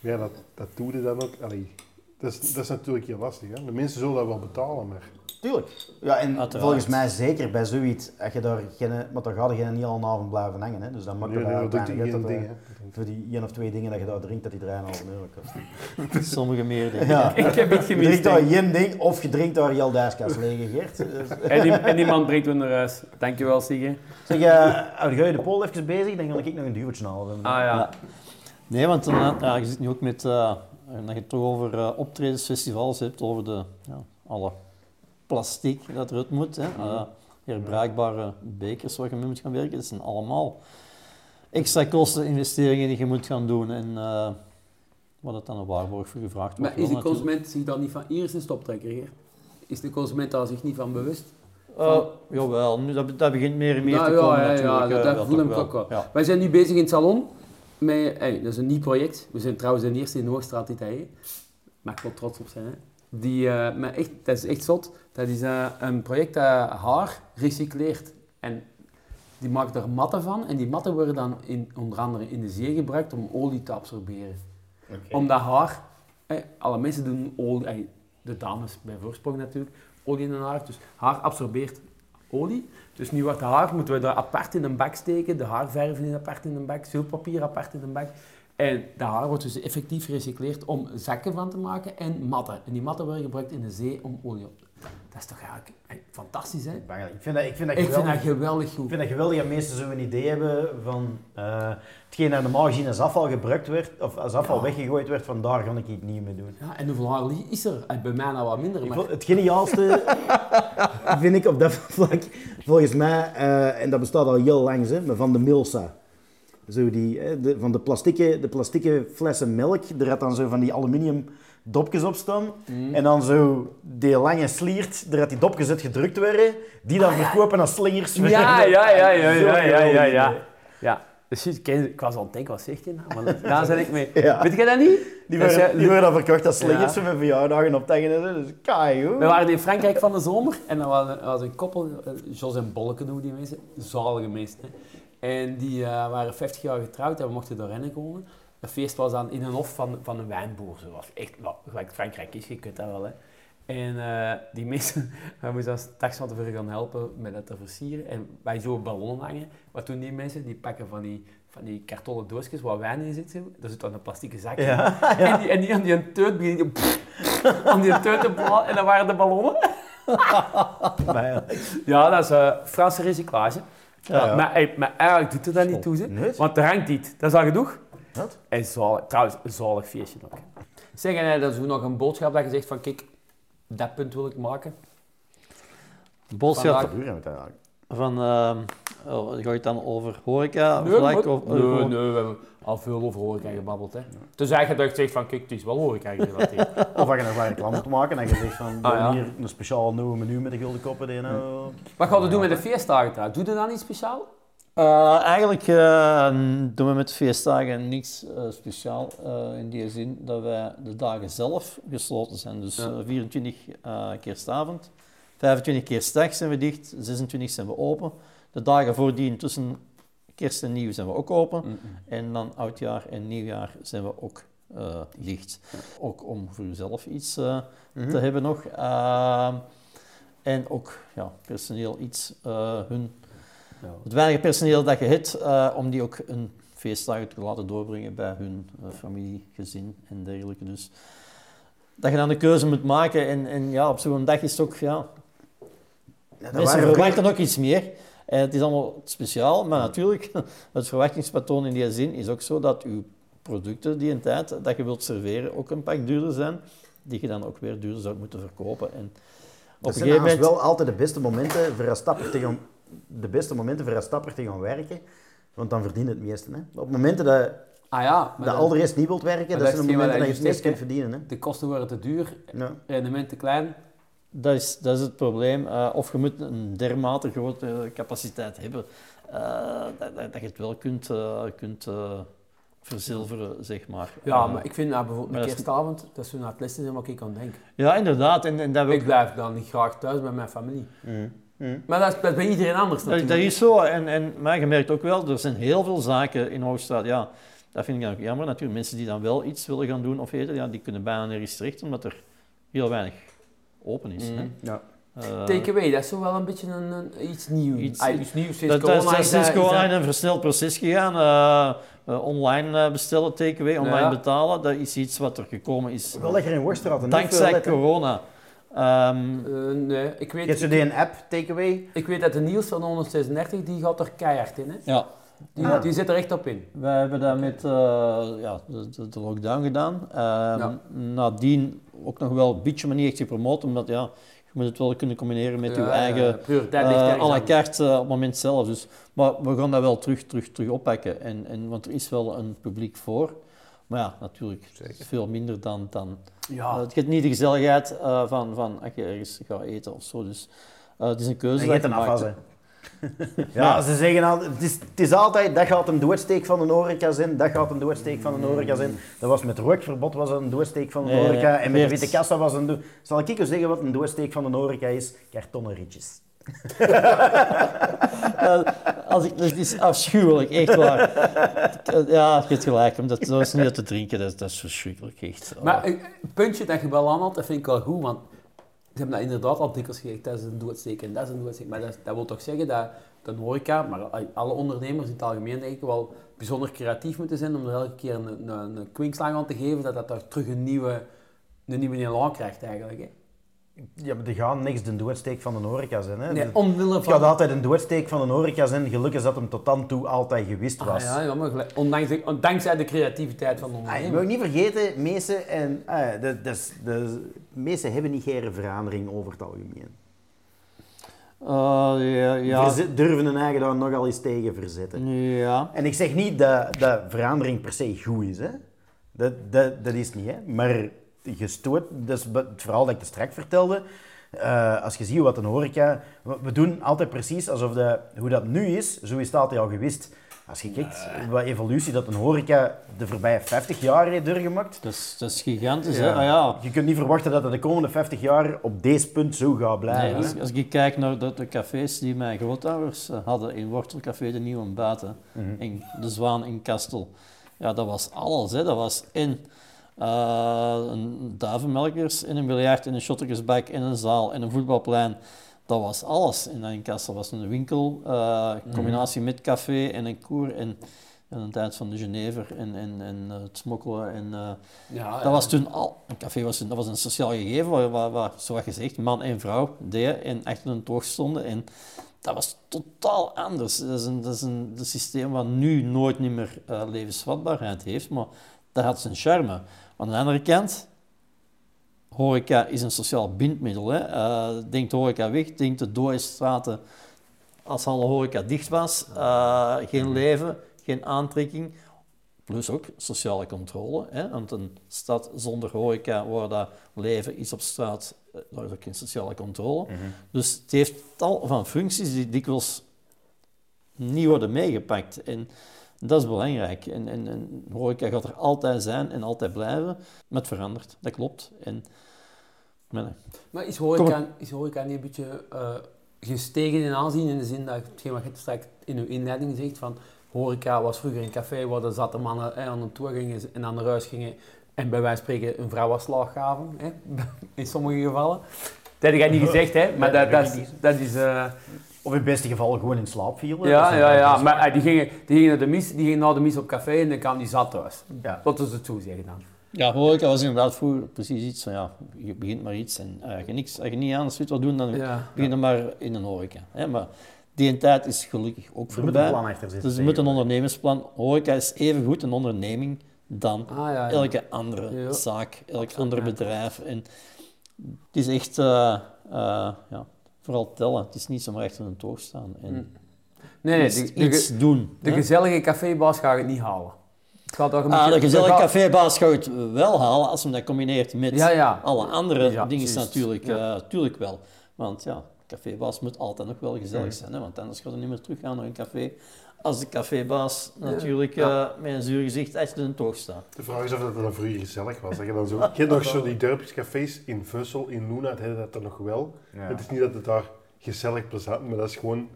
Ja, dat, dat doe je dan ook, allee, dat is, dat is natuurlijk heel lastig. Hè? De mensen zullen dat wel betalen, maar Tuurlijk. Ja, en Uiteraard. volgens mij zeker bij zoiets, als je daar geen, maar dan ga je niet al een avond blijven hangen. Hè. Dus dan maakt nee, het nee, eigenlijk dat doet weinig geen uit ding. dat, Hè. eh, voor die één of twee dingen dat je daar drinkt, dat die 3,5 euro kost. Sommige meer dingen. Ja. Ik heb het Je gemist. drinkt daar één ding of je drinkt daar heel Dijskas lege, Gert. Dus-. En, die, en die man brengt me naar huis. Dankjewel, Sige. Zeg, uh, ga je de pool even bezig, dan ga ik nog een duwtje halen. Ah ja. Ja. Nee, want eh, ja, je zit nu ook met, eh, dat je het toch over eh, optredens, festivals hebt, over de, ja, alle plastic dat eruit moet. Hè. Eh, herbruikbare bekers waar je mee moet gaan werken, dat zijn allemaal extra kosten, investeringen die je moet gaan doen. En eh wat het dan een waarborg voor gevraagd wordt. Maar is de consument zich daar niet van... Hier is een stoptrekker? Is de consument daar zich niet van bewust? Eh, jawel, nu, dat, dat begint meer en meer Nou, te ja, komen ja, ja, natuurlijk. dat- eh, dat wel, voel toch ik ook wel. Ja. Wij zijn nu bezig in het salon. Hey, dat is een nieuw project. We zijn trouwens de eerste in de Hoogstraat hè. Mag ik wel trots op zijn. Hè? Die, eh, maar echt, dat is echt zot. Dat is eh, een project dat haar recycleert. En die maakt er matten van. En die matten worden dan in, onder andere in de zee gebruikt om olie te absorberen. Omdat haar, eh, alle mensen doen olie, de dames bij voorsprong natuurlijk, olie in hun haar. Dus haar absorbeert olie. Dus nu wordt de haar, moeten we daar apart in een bak steken, de haarverf in apart in een bak, zulpapier apart in een bak. En de haar wordt dus effectief gerecycleerd om zakken van te maken en matten. En die matten worden gebruikt in de zee om olie op te Dat is toch eigenlijk fantastisch, hè? Ik vind dat, ik vind dat Ik vind geweldig. dat geweldig Ik goed. vind dat geweldig dat mensen zo'n idee hebben van eh, hetgeen dat normaal gezien als afval gebruikt werd, of als afval Ja. weggegooid werd, van daar ga ik iets nieuws mee doen. Ja, en hoeveel haar is er? Eh, Bij mij nou wat minder, Ik maar... het geniaalste vind ik op dat vlak, volgens mij, eh, en dat bestaat al heel lang, hè, maar van de Milsa. Zo die, hè, de, van de plastieke, de plastieke flessen melk, er had dan zo van die aluminium dopjes op staan. Mm. En dan zo die lange sliert, er had die dopjes uit gedrukt werden, die dan verkopen als slingers. Ja, ja, ja, ja, ja, ja, ja. Ja, dus je ik was al aan het denken, wat zegt hij nou? Maar daar zit ik mee. Ja. Weet jij dat niet? Die worden, eh, die worden dan verkocht als slingers voor mijn verjaardagen op tegen en zo. Dus kei We waren in Frankrijk van de zomer en er was, was een koppel, eh, Jos en Bolleke noemen die mensen, zalige mensen. hè. En die eh, waren 50 jaar getrouwd en we mochten daar rennen komen. Het feest was dan in een hof van, van een wijnboer, zoals echt, nou, gelijk Frankrijk is, je kunt dat wel hè. En eh, die mensen, we moesten straks van tevoren gaan helpen met dat te versieren. En wij zo ballonnen hangen. Wat doen die mensen? Die pakken van die, van die kartonnen doosjes waar wijn in zit. Daar zit dan een plastieke zak in. Ja, En die, en die aan die een teut beginnen aan die teut te bla- en dat waren de ballonnen. ja. Dat is eh, Franse recyclage. Ja. Maar, eigenlijk doet er dat niet toe. Nee? want er hangt iets. Dat is al genoeg. Wat? En zalig, trouwens, een zalig feestje ook. Zeg, en dat is ook nog een boodschap dat je zegt van, kijk, dat punt wil ik maken. Boodschap Vandaag- Wat doe je met dat eigenlijk? van, ehm oh, ga je het dan over horeca? Nee, vlak, maar- of, nee, nee, we hebben al veel over horeca gebabbeld. Hè. Dus eigenlijk dat je zegt van, kijk, het is wel horeca gerelateerd. Of als je nog waar reclame moet maken en je zegt van, Ah, ja. hier een speciaal nieuwe menu met de gulden koppen. Die, nou, Wat gaat je doen met de feestdagen trouwens? Doe je dan iets speciaal? Eh, eigenlijk eh, doen we met feestdagen niks eh, speciaal in die zin dat wij de dagen zelf gesloten zijn. Dus Ja. eh, 24 eh, kerstavond, 25 kerstdag zijn we dicht, 26 zijn we open. De dagen voordien tussen kerst en nieuw zijn we ook open. En dan oudjaar en nieuwjaar zijn we ook dicht. Ook om voor jezelf iets eh, te hebben nog. Ehm, en ook ja, personeel iets hun Ja. het weinige personeel dat je hebt, eh, om die ook een feestdagen te laten doorbrengen bij hun eh, familie, gezin en dergelijke. Dus dat je dan de keuze moet maken en, en ja, op zo'n dag is het ook, ja, Ja, dat mensen verwachten ook iets meer. En het is allemaal speciaal, maar natuurlijk, het verwachtingspatroon in die zin is ook zo dat uw producten die een tijd dat je wilt serveren ook een pak duurder zijn, die je dan ook weer duurder zou moeten verkopen. En op Dat een zijn gegeven moment... wel altijd de beste momenten voor een stapper te gaan, de beste momenten voor stapper te gaan werken. Want dan verdient het meeste. Hè. Op momenten dat, Ah ja, dat dan- al de rest niet wilt werken, dat zijn is de momenten dat je het meest kunt verdienen. Hè. de kosten worden te duur, Ja. rendement te klein. Dat is, dat is het probleem. Eh, of je moet een dermate grote capaciteit hebben eh, dat, dat, dat je het wel kunt, eh, kunt eh, verzilveren, zeg maar. Ja, maar ik vind nou, bijvoorbeeld een dat is- kerstavond, dat is zo naar het lessen zijn wat ik aan denk. ja, inderdaad. En, en dat, Ik ook, blijf dan niet graag thuis bij mijn familie. Mm. Mm. Maar dat is, dat bij iedereen anders dat, dat natuurlijk. is zo. En, en, maar je merkt ook wel, er zijn heel veel zaken in Hoogstraat. Ja, dat vind ik dan ook jammer natuurlijk. Mensen die dan wel iets willen gaan doen of eten, ja, die kunnen bijna nergens terecht, omdat er heel weinig open is. Mhm. hè. Ja. Eh, Takeaway, dat is zo wel een beetje een, een- iets nieuws. Iets- Ah, iets nieuws sinds Dat, dat is corona. dat is sinds dat- corona dat- in een versneld proces gegaan. Eh, eh, online bestellen, takeaway, online Ja. betalen. Dat is iets wat er gekomen is Wel lekker in Worstraat. dankzij corona. Ehm, Eh, nee, ik Je hebt weet, zo die een app, takeaway. ik weet dat de Niels van 136, die gaat er keihard in. Hè? ja, Die, Ah. die zit er echt op in. wij hebben dat met eh, ja, de, de, de lockdown gedaan. Ehm, Ja. Nadien ook nog wel een beetje, maar niet echt gepromoot, omdat ja, je moet het wel kunnen combineren met Ja, je ja, eigen eh à la carte op het moment zelf. Dus, maar we gaan dat wel terug, terug, terug oppakken. En, en, want er is wel een publiek voor. Maar ja, natuurlijk veel minder dan... dan Ja. eh, het gaat niet de gezelligheid eh, van, van als je ergens gaat eten of zo. Dus eh, het is een keuze En dat je je afwas, hè. Ja, ze zeggen altijd, het is, het is altijd, dat gaat een doodsteek van een horeca zijn, dat gaat een doodsteek van een horeca zijn. Dat was met rookverbod was een doodsteek van een horeca nee, en met de witte kassa was een Zal ik eens zeggen wat een doodsteek van een horeca is? Kartonnen ritjes. Als ik, dat is afschuwelijk, echt waar. Ja, je hebt gelijk, omdat zo is niet te drinken, dat, is- dat verschrikkelijk, echt. Maar een puntje dat je wel aanhaalt, dat vind ik wel goed, want ze hebben dat inderdaad al dikwijls gezegd, dat is een doodsteek en dat is een doodsteek. Maar dat, dat wil toch zeggen dat de horeca, maar alle ondernemers in het algemeen denk ik wel bijzonder creatief moeten zijn om er elke keer een, een, een kwinkslag aan te geven, dat dat daar terug een nieuwe, een nieuwe elan krijgt eigenlijk. Hè. Ja, maar die gaan niks de doodsteek van een horeca zijn. Hè. Nee, Het omwille gaat van... altijd een doodsteek van een horeca zijn, gelukkig dat hem tot dan toe altijd gewist Ah, was. ja, ja, maar gelijk- ondanks de, de creativiteit van de Ah, je ondernemer. moet niet vergeten, meesten en ah, de, de, de, meesten hebben niet geen verandering over het algemeen. Eh, ja, ja, Verzet- durven hun eigen daar nogal eens tegen verzetten. ja. En ik zeg niet dat, dat verandering per se goed is, hè. Dat, dat, dat is niet, hè. Maar gestoord, dat is be- het verhaal dat ik te straks vertelde. Eh, als je ziet wat een horeca... We doen altijd precies alsof dat, hoe dat nu is, zo is het altijd al gewist. Als je kijkt wat evolutie dat een horeca de voorbije 50 jaar heeft doorgemaakt, Dat is, dat is gigantisch, Ja. hè? Ah, ja. je kunt niet verwachten dat het de komende 50 jaar op deze punt zo gaat Nee, blijven. als, hè. als ik kijk naar de, de cafés die mijn grootouders eh, hadden in Wortelcafé de Nieuwe Baten, Mhm. in De Zwaan in Kastel, ja, dat was alles. Hè. Dat was in duivenmelkers, in een biljart, in een shottersbak, in een zaal, in een voetbalplein. Dat was alles. In Kastel was een winkel, eh, in combinatie met café en een koer en, en een tijd van de Genever en, en, en eh, het smokkelen. En, eh, Ja, dat was toen al, een café was, dat was een sociaal gegeven waar, waar, waar zoals gezegd, man en vrouw deden en achter een toog stonden. En dat was totaal anders. Dat is een, dat is een, dat systeem wat nu nooit niet meer eh, levensvatbaarheid heeft, maar dat had zijn charme. Aan de andere kant, horeca is een sociaal bindmiddel. Hè. Eh, denkt horeca weg, denkt de dode straten als alle horeca dicht was, eh, geen leven, geen aantrekking. Plus ook sociale controle. Hè? Want een stad zonder horeca, waar dat leven is op straat, eh, daar is ook geen sociale controle. Dus het heeft tal van functies die dikwijls niet worden meegepakt. En dat is belangrijk. En, en, en horeca gaat er altijd zijn en altijd blijven. Maar het verandert, dat klopt. En, maar nee. Maar is horeca, is horeca niet een beetje eh, gestegen in aanzien in de zin dat hetgeen wat je straks in uw inleiding zegt van horeca was vroeger een café waar de zatte mannen hè, aan een tour gingen en aan naar huis gingen en bij wijze van spreken een vrouw als slag gaven, hè, in sommige gevallen. Dat heb jij niet gezegd, hè, maar dat, dat, is, dat is... eh, Of in het beste geval gewoon in slaap vielen. ja, ja, ja, maar eh, die gingen, die gingen naar de mis, die gingen naar de mis op café en dan kwam die zat thuis. Ja. Dat is het zo zeggen dan. Ja, horeca was inderdaad vroeger precies iets van, ja, je begint maar iets en eh, als je, niks, als je niet aan wilt wat doen, dan Ja. begin je maar in een horeca. Hè? Maar die tijd is gelukkig ook Er moet een voorbij. plan achter zitten. Dus er moet een ondernemersplan. Horeca is even goed een onderneming dan Ah, ja, ja. elke andere Ja. zaak, elk ander bedrijf. En het is echt eh, eh, ja, vooral tellen. Het is niet zomaar achter een toog staan. En Nee, nee, iets, de, de, iets doen. de hè. gezellige cafébaas gaat het niet halen. Het gaat toch een Ah, de gezellige het gaat- cafébaas gaat het wel halen als hem dat combineert met Ja, ja. alle andere Ja, dingen. Natuurlijk, Ja. eh, tuurlijk wel. Want ja, cafébaas moet altijd nog wel gezellig zijn. Hè? Want anders gaat hij niet meer teruggaan naar een café. Als de cafébaas natuurlijk eh, met een zuur gezicht achter een toog staat. De vraag is of dat dan vroeger gezellig was. Dat je, dan zo, je hebt nog zo die dorpscafés in Vussel, in Luna, het hadden dat dan nog wel. Ja. Het is niet dat het daar gezellig plezant maar dat is gewoon...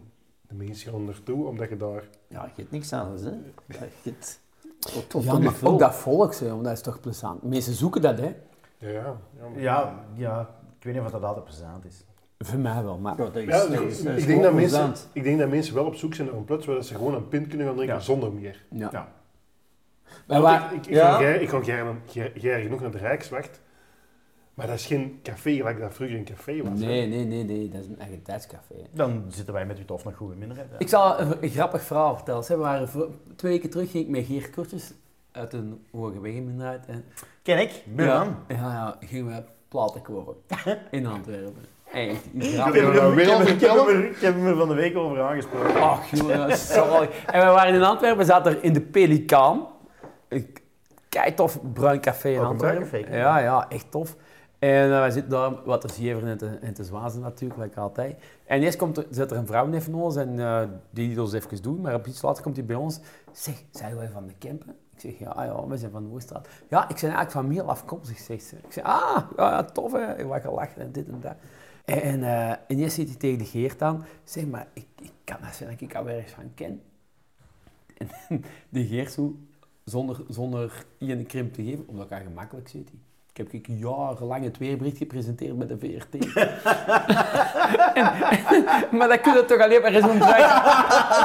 De mensen gaan ertoe, omdat je daar... Ja, je hebt niks anders. Hè? Ja, je hebt, Ja, toch maar ook dat volk, hè, want dat is toch plezant. Mensen zoeken dat, hè. Ja, ja. ja, maar- Ja, ja, ik weet niet of dat altijd plezant is. Voor mij wel, maar... Dat is, Ja, dat is- dat is ik, denk dat mensen, ik denk dat mensen wel op zoek zijn naar een plaats waar ze gewoon een pint kunnen gaan drinken Ja. zonder meer. Ja. Ja. Waren- ik, ik, ik, Ja. ga graag- graag genoeg naar de Rijkswacht, maar dat is geen café gelijk dat vroeger een café was. hè. Nee, nee, nee, nee, dat is een eigen tijdscafé. Dan zitten wij met u tof nog goed in minderheid. Ik zal een, een grappig verhaal vertellen. Ze waren voor- twee weken terug ging ik met Geert Kortjes uit een hoge wegenminderheid. hè. Ken ik. Ja, ja, ja, gingen we platen koren in Antwerpen. Echt, Ik heb er Ik hem er- van de week over aangesproken. Ach, jongen, dat is zalig. En we waren in Antwerpen, zaten er in de Pelikaan. Een keitof bruin café in bruin Antwerpen. café, Ja, ja, echt tof. En uh, wij zitten daar wat te zeveren en te, en te zwazen natuurlijk, like altijd. En eerst komt er, zit er een vrouw neef ons en eh, die liet ons even doen, maar op iets later komt hij bij ons. Zeg, zijn wij van de Kempen? Ik zeg, ja, ja, wij zijn van de Oerstraat. Ja, ik ben eigenlijk van Miel afkomstig, zegt ze. Ik zeg, ah, ja, tof hè, ik wat gelachen en dit en dat. En, eh, en eerst zit hij tegen de Geert aan, zeg maar, ik, ik kan dat zijn dat ik al ergens van ken. En de Geert zo, zonder, zonder een krimp te geven, omdat hij gemakkelijk zit. Ik heb ik jarenlang het weerbericht gepresenteerd met de VRT. En- maar dat kun je toch alleen maar in zo'n bruin...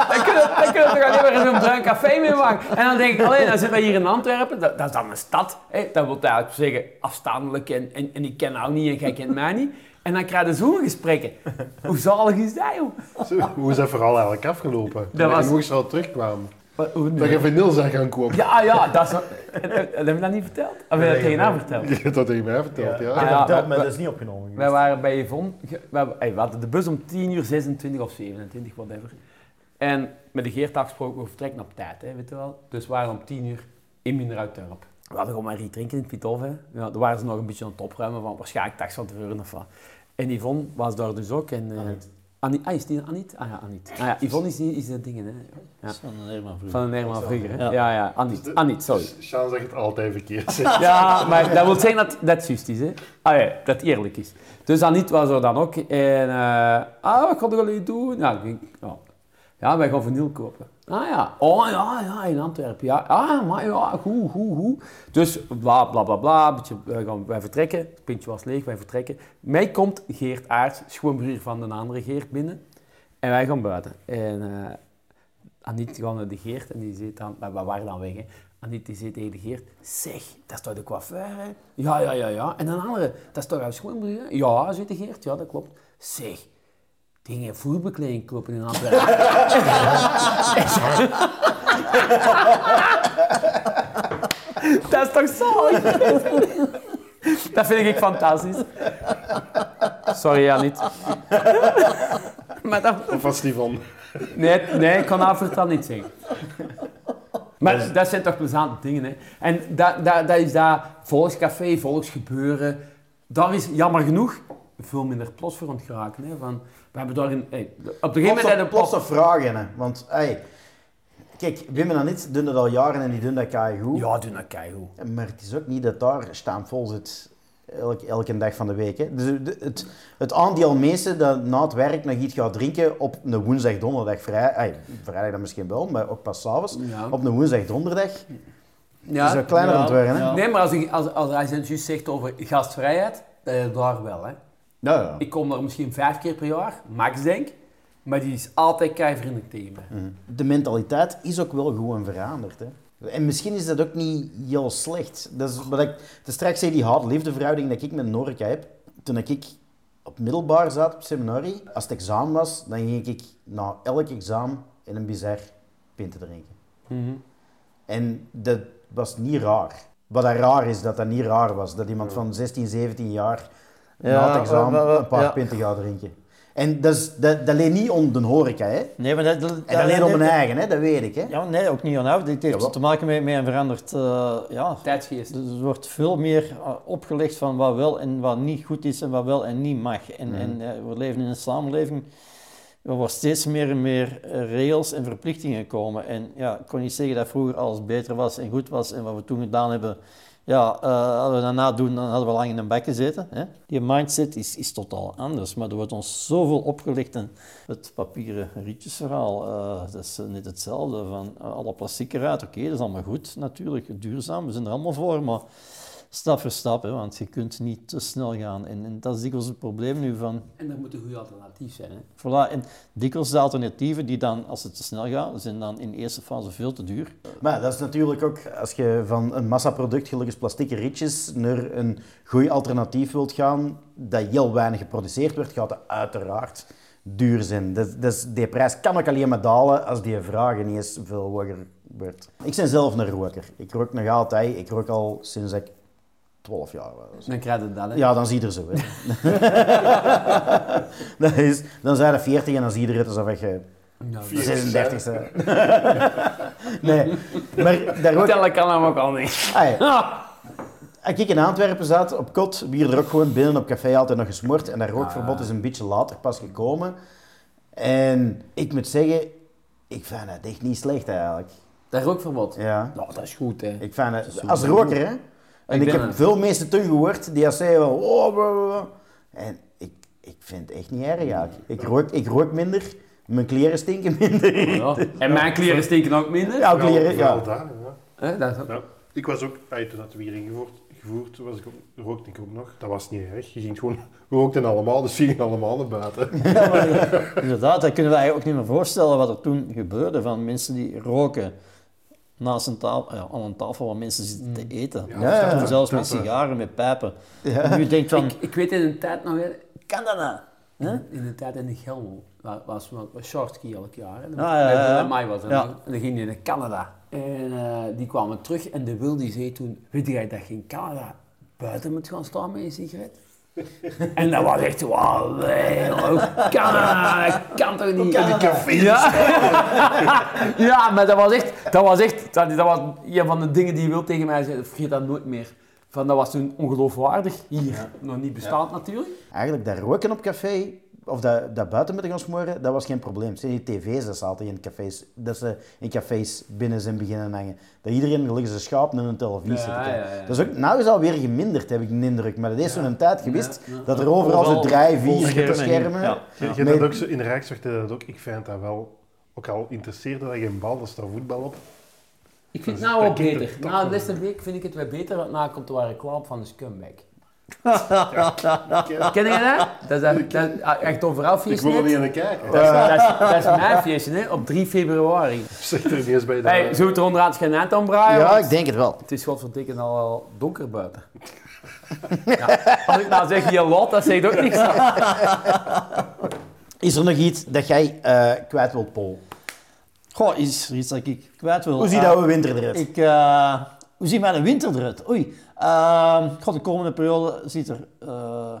Kun je, je toch alleen maar bruin café mee maken. En dan denk ik, alleen, dan zit dat hier in Antwerpen, dat, dat is dan een stad. Hè? Dat wil eigenlijk zeggen afstandelijk en, en, en ik ken jou niet en jij kent mij niet. En dan krijg je zo'n gesprekken. Hoe zalig is dat, joh? Zo, Hoe is dat verhaal eigenlijk afgelopen? Toen was- al terugkwamen. Wat- hoe nu? Dat je vanil zag gaan kopen. Ja, ja, dat is... Heb je dat niet verteld? Of heb je dat tegen haar verteld? Je hebt dat tegen mij verteld, ja. Ja, dat verteld, we- maar dat is niet opgenomen. Wij waren bij Yvonne, we, hebben- hey, we hadden de bus om 10 uur 26 of 27, whatever. En met de Geert afgesproken, we vertrekken op tijd, hè, weet je wel. Dus we waren om 10 uur in Minderhout-Dorp. We hadden gewoon maar iets drinken in het Pitov, hè. Ja, daar waren ze nog een beetje aan het opruimen, van waarschijnlijk tax van tevoren of wat. En Yvonne was daar dus ook. En, eh. Annie, ah, is die Aniet? Ah ja, Aniet. Ah ja, Yvonne is, die- is dat dingen, hè. Dat Ja. is van een Herman vroeger. Van een Herman vroeger, hè. Ja. Ja, ja, Aniet. Aniet, sorry. Sjaan zegt het altijd verkeerd. zeg. Ja, maar dat wil zeggen dat dat juist is, hè. Ah ja, dat het eerlijk is. Dus Anit was er dan ook. En, eh, ah, wat gaan jullie doen? Ja, ik denk, ja. ja, wij gaan vinyl kopen. Ah ja, oh ja, ja, in Antwerpen. Ja, ah, maar ja, goed, goed, goed. Dus bla, bla, bla, bla. Beetje, gaan, wij vertrekken. Het pintje was leeg, wij vertrekken. Mij komt Geert Aerts, schoonbroer van de andere Geert, binnen. En wij gaan buiten. En eh Aniet gaat naar de Geert en die zit dan, we waren dan weg, hè. Aniet die zit tegen de Geert, zeg, dat is toch de coiffeur? Ja, ja, ja, ja. En een andere, dat is toch jouw schoonbroer? Ja, zit de Geert, ja, dat klopt. Zeg, die ging voetbekleding kopen in Antwerpen. dat is toch zalig? dat vind ik fantastisch. Sorry, Aniet. maar dat... Of was die van... Nee, nee, ik kan dat dan niet zeggen. Maar dat zijn toch plezante dingen, hè. En dat, dat, dat is dat volkscafé, volksgebeuren. Daar is jammer genoeg veel minder plots voor geraken. Hè, van, we hebben daar een, hey, op een gegeven moment een op, plots plots... op vragen. Hè. Want, hey, kijk, Wim en Anit doen dat al jaren en die doen dat keigoed. Ja, doe dat keigoed. Maar het is ook niet dat daar staan vol zit elk, elke dag van de week. Hè. Dus de- het, het aandeel mensen dat na het werk nog iets gaat drinken op een woensdag, donderdag, vrij, vrijdag dan misschien wel, maar ook pas s'avonds. Ja. Op een woensdag, donderdag, Ja. is dat kleiner Ja, aan het worden. Hè? Nee, maar als, ik, als, als hij zegt over gastvrijheid, eh, daar wel. Hè. Ja, ja. Ik kom daar misschien vijf keer per jaar, max denk, maar die is altijd keivriendelijk tegen mij. De mentaliteit is ook wel gewoon veranderd. Hè. En misschien is dat ook niet heel slecht. Dat is wat ik te straks zei, die haat-liefde verhouding dat ik met Norca heb. Toen ik op middelbaar zat op seminarie, als het examen was, dan ging ik na elk examen in een bizar pint drinken. En dat was niet raar. Wat dat raar is, dat dat niet raar was. Dat iemand van 16, 17 jaar na Ja, het examen een paar ja. pinten gaat drinken. En dat, is, dat, dat leent niet om de horeca, hè. Nee, maar dat, dat, En dat leent om mijn eigen, hè. Dat weet ik, hè. Ja, nee, ook niet aan jou. Dit heeft te maken met, met een veranderd... eh, ja, Tijdsgeest. er wordt veel meer eh, opgelegd van wat wel en wat niet goed is en wat wel en niet mag. En, en eh, we leven in een samenleving waar steeds meer en meer regels en verplichtingen komen. En ja, ik kon niet zeggen dat vroeger alles beter was en goed was en wat we toen gedaan hebben... Ja, eh, hadden we dat nadoen, dan hadden we lang in een bak gezeten. Hè? Die mindset is, is totaal anders, maar er wordt ons zoveel opgelegd. En het papieren rietjesverhaal, eh, dat is net hetzelfde. Van eh, alle plastic eruit, oké, dat is allemaal goed natuurlijk, duurzaam, we zijn er allemaal voor, maar stap voor stap, hè, want je kunt niet te snel gaan. En, en dat is dikwijls het probleem nu van, En dat moet een goed alternatief zijn. Hè? voilà, en dikwijls de alternatieven die dan, als het te snel gaat, zijn dan in de eerste fase veel te duur. Maar dat is natuurlijk ook, als je van een massaproduct, gelukkig plastieke rietjes, naar een goed alternatief wilt gaan, dat heel weinig geproduceerd wordt, gaat dat uiteraard duur zijn. Dat is, die prijs kan ook alleen maar dalen als die vraag niet eens veel hoger wordt. Ik ben zelf een roker. Ik rook nog altijd. Ik rook al sinds ik 12 jaar was. Dan krijg je dat. Hè? Ja, dan zie je er zo. Hè. dat is, dan zijn er 40 en dan zie je er alsof je Ja, 36 bent. nee, maar daar rook Tellen kan hem ook al niet. Ah, ja. Als ik in Antwerpen zat, op kot, bier er ook gewoon binnen op café altijd nog gesmoord. En dat rookverbod is een beetje later pas gekomen. En ik moet zeggen, ik vind het echt niet slecht eigenlijk. Dat rookverbod. Ja. Nou, dat is goed, hè. Ik vind het, als roker, hè. En ik, heb een- veel mensen toen gehoord die als zeiden oh, blah, blah, blah. En ik, ik vind het echt niet erg eigenlijk. Ik rook, ik rook minder, mijn kleren stinken minder. Ja. En mijn kleren steken ook minder. Ja, kleren, ja. daar, ja. Dat ook- Ja, ik was ook, toen dat weer ingevoerd, gevoerd was, ik ook, rookte ik ook nog. Dat was niet erg. Je ging gewoon, we rookten allemaal, dus we gingen allemaal naar buiten. Inderdaad, dat kunnen we eigenlijk ook niet meer voorstellen wat er toen gebeurde van mensen die roken naast een tafel, ja, aan een tafel waar mensen zitten te eten. Ja, Ja, ja, Of ja. zelfs met sigaren, met pijpen. En je denkt van, Ik, ik weet in een tijd nog, dat nou? Hè? in de tijd in de Gelmo, was, was, shortski elk jaar. Hè. Ah, ja, ja, ja. Bij mij was. Ja. En dan ging die naar Canada. En eh, die kwamen terug en de Wil die zei toen, weet jij dat je in Canada buiten moet gaan staan met een sigaret? en dat was echt, wauw, dat kan toch niet? In die cafés. Ja. ja, maar dat was echt, dat was echt, dat, dat was een van de dingen die Wil tegen mij zei, vergeet dat nooit meer. Van, dat was toen ongeloofwaardig, hier nog niet bestaand natuurlijk. Eigenlijk, dat roken op café, of dat, dat buiten moeten gaan smoren, dat was geen probleem. Die tv's dat ze altijd in cafés, dat ze in cafés binnen zijn beginnen hangen. Dat iedereen gelukkig zijn schaap naar een televisie zit te Ja, ja, ja. Dat is ook, nou is alweer geminderd, heb ik de indruk. Maar dat is zo'n tijd geweest Ja, ja. dat er overal zo drie, vier schermen schermen... Ja. Je, Met- dat ook zo, in de je dat ook. Ik vind dat wel, ook al interesseerde dat geen bal, er staat voetbal op. Ik vind het Dat nou wel dat beter. er Na de wel. laatste week vind ik het wel beter, want na komt er wel reclame van de scumbag. Ja. Ken je dat? Dat is, dat, dat, echt Ik overalfeestje. wil er niet naar kijken. Dat is, dat, is, dat is mijn feestje, hè, op 3 februari. Zeg er niet eens bij de... Hey, zou het er onderaan geen eind aan braaien? Ja, ik denk het wel. Het is godverdikke al wel donker buiten. ja, als ik nou zeg je laat, dat zegt ook niks. Is er nog iets dat jij eh, kwijt wilt, Paul? Goh, is er iets dat ik kwijt wil? Hoe ziet Eh, dat we winter eruit? Ik, eh, hoe ziet mijn winter eruit? Oei. Ehm, god, de komende periode ziet er... eh,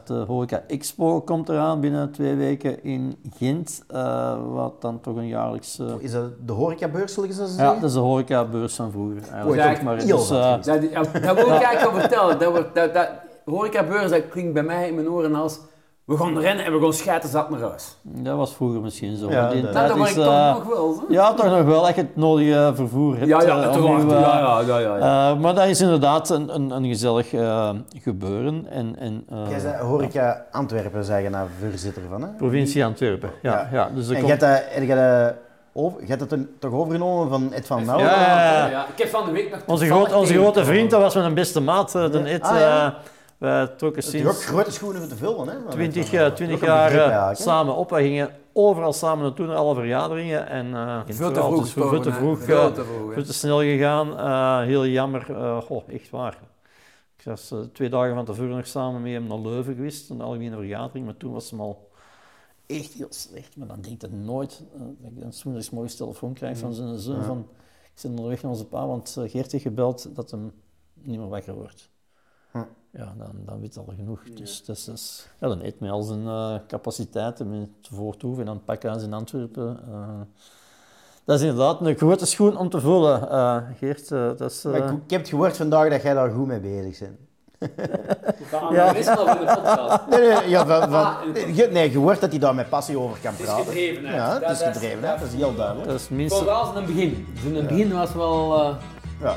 de Horeca Expo komt eraan binnen twee weken in Gent. eh, wat dan toch een jaarlijks... eh, Is dat de horecabeurs, zullen ze ja, zeggen? dat is de horecabeurs van vroeger. Eigenlijk. Ook maar, dus, eh. Dat, ja, dat wil ik eigenlijk wel vertellen. Dat, wordt- dat, dat, horecabeurs, dat klinkt bij mij in mijn oren als We gaan rennen en we gaan schijten zat naar huis. Dat was vroeger misschien zo. Ja, die dat- tijd dat is, was ik eh, toch nog wel. hè? Ja, toch nog wel echt het nodige vervoer hebt. Ja, ja, uiteraard. uw, eh, Ja, ja, ja, eh, maar dat is inderdaad een, een, een gezellig eh, gebeuren. En, en, eh, Jij zei horeca Antwerpen, zei je nou voorzitter van, hè? Provincie Antwerpen, ja. Ja. ja. dus En komt- jij hebt over, hebt toch overgenomen van Ed van Mel? Ja, ja, Ik heb van de week nog Onze, groot, onze grote vriend, dat was mijn beste maat, de Ed. Ah, ja. eh, wij trokken Dat is ook sinds grote schoenen voor te vullen, hè? van Ed 20, van Mel. eh, 20 Ook een jaar eh, samen op. Wij gingen overal samen naartoe, naar alle vergaderingen. En, eh, Veel te vroeg het is veel te vroeg. Veel te vroeg, hè. veel te snel gegaan. eh, heel jammer. eh, goh, echt waar. Ik was twee dagen van tevoren nog samen met hem naar Leuven geweest, een algemene vergadering, maar toen was hem al echt heel slecht. Maar dan denkt het nooit dat ik dan 's morgens morgens telefoon krijg van zijn zoon van ik zit onderweg naar onze pa, want Geert heeft gebeld dat hem niet meer wakker wordt. Ja, dan, dan weet je al genoeg. Dus dat is, dat is- ja, dan eet met al zijn eh, capaciteiten, met voortoeven en aan het pakhuis in Antwerpen. eh, dat is inderdaad een grote schoen om te vullen, eh, Geert. dat is, Maar ik, ik heb het gehoord vandaag dat jij daar goed mee bezig bent. Ja. De podcast. Nee, nee, ja, van, van, Ah, je- nee, je hoort dat hij daar met passie over kan Het is praten. gedrevenheid. Ja, het Dat- is gedrevenheid, dat is heel duidelijk. dat is minstens... Vooral het begin. Dus in het begin was wel... eh, Ja.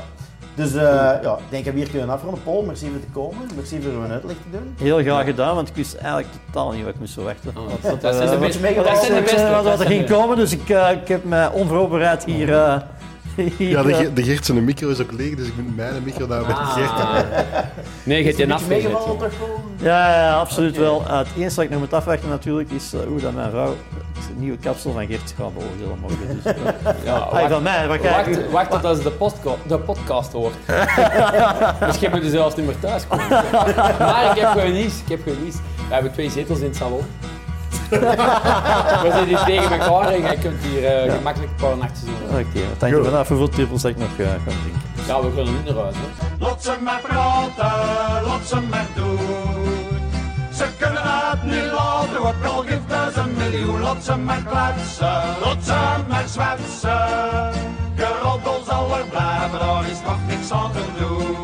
Dus eh, ja, ik denk dat we hier kunnen afronden. Paul, merci voor te komen. Merci voor een uitleg te doen. Heel graag gedaan, want ik wist eigenlijk totaal niet wat ik moest verwachten. Wat, dat zijn eh, de beste- wat- dat wat, dat er ging komen, dus ik, eh, ik heb mij onvoorbereid hier... eh, hier Ja, de, de Geert zijn micro is ook leeg, dus ik moet mijn micro daar bij Ah. Nee, je hebt je afgezet. Ja, ja, ja, absoluut wel. Eh, het enige wat ik nog moet afwachten natuurlijk is eh, hoe dat mijn vrouw het nieuwe kapsel van Geert gaat beoordelen morgen. Dus, eh, Ja, ah, wacht, van mij, wat kijk wacht, wacht tot als de, postco- de podcast hoort. Misschien moet je zelfs niet meer thuis komen. Maar ik heb gewoon nieuws. Ik heb gewoon nieuws. We hebben twee zetels in het salon. We zijn dus tegen elkaar en je kunt hier eh, gemakkelijk een paar nachten zien. Oké, okay, wat denk je vanaf? Hoeveel trippels ik nog eh, gaan drinken? Ja, we kunnen nu eruit. Hè. Lot ze praten, lotsen ze doen. Ze kunnen het niet laten, wat al geeft dus een miljoen. Lotsen ze maar kletsen, lot ze maar zwetsen. Geroddel zal er blijven, daar is nog niks aan te doen.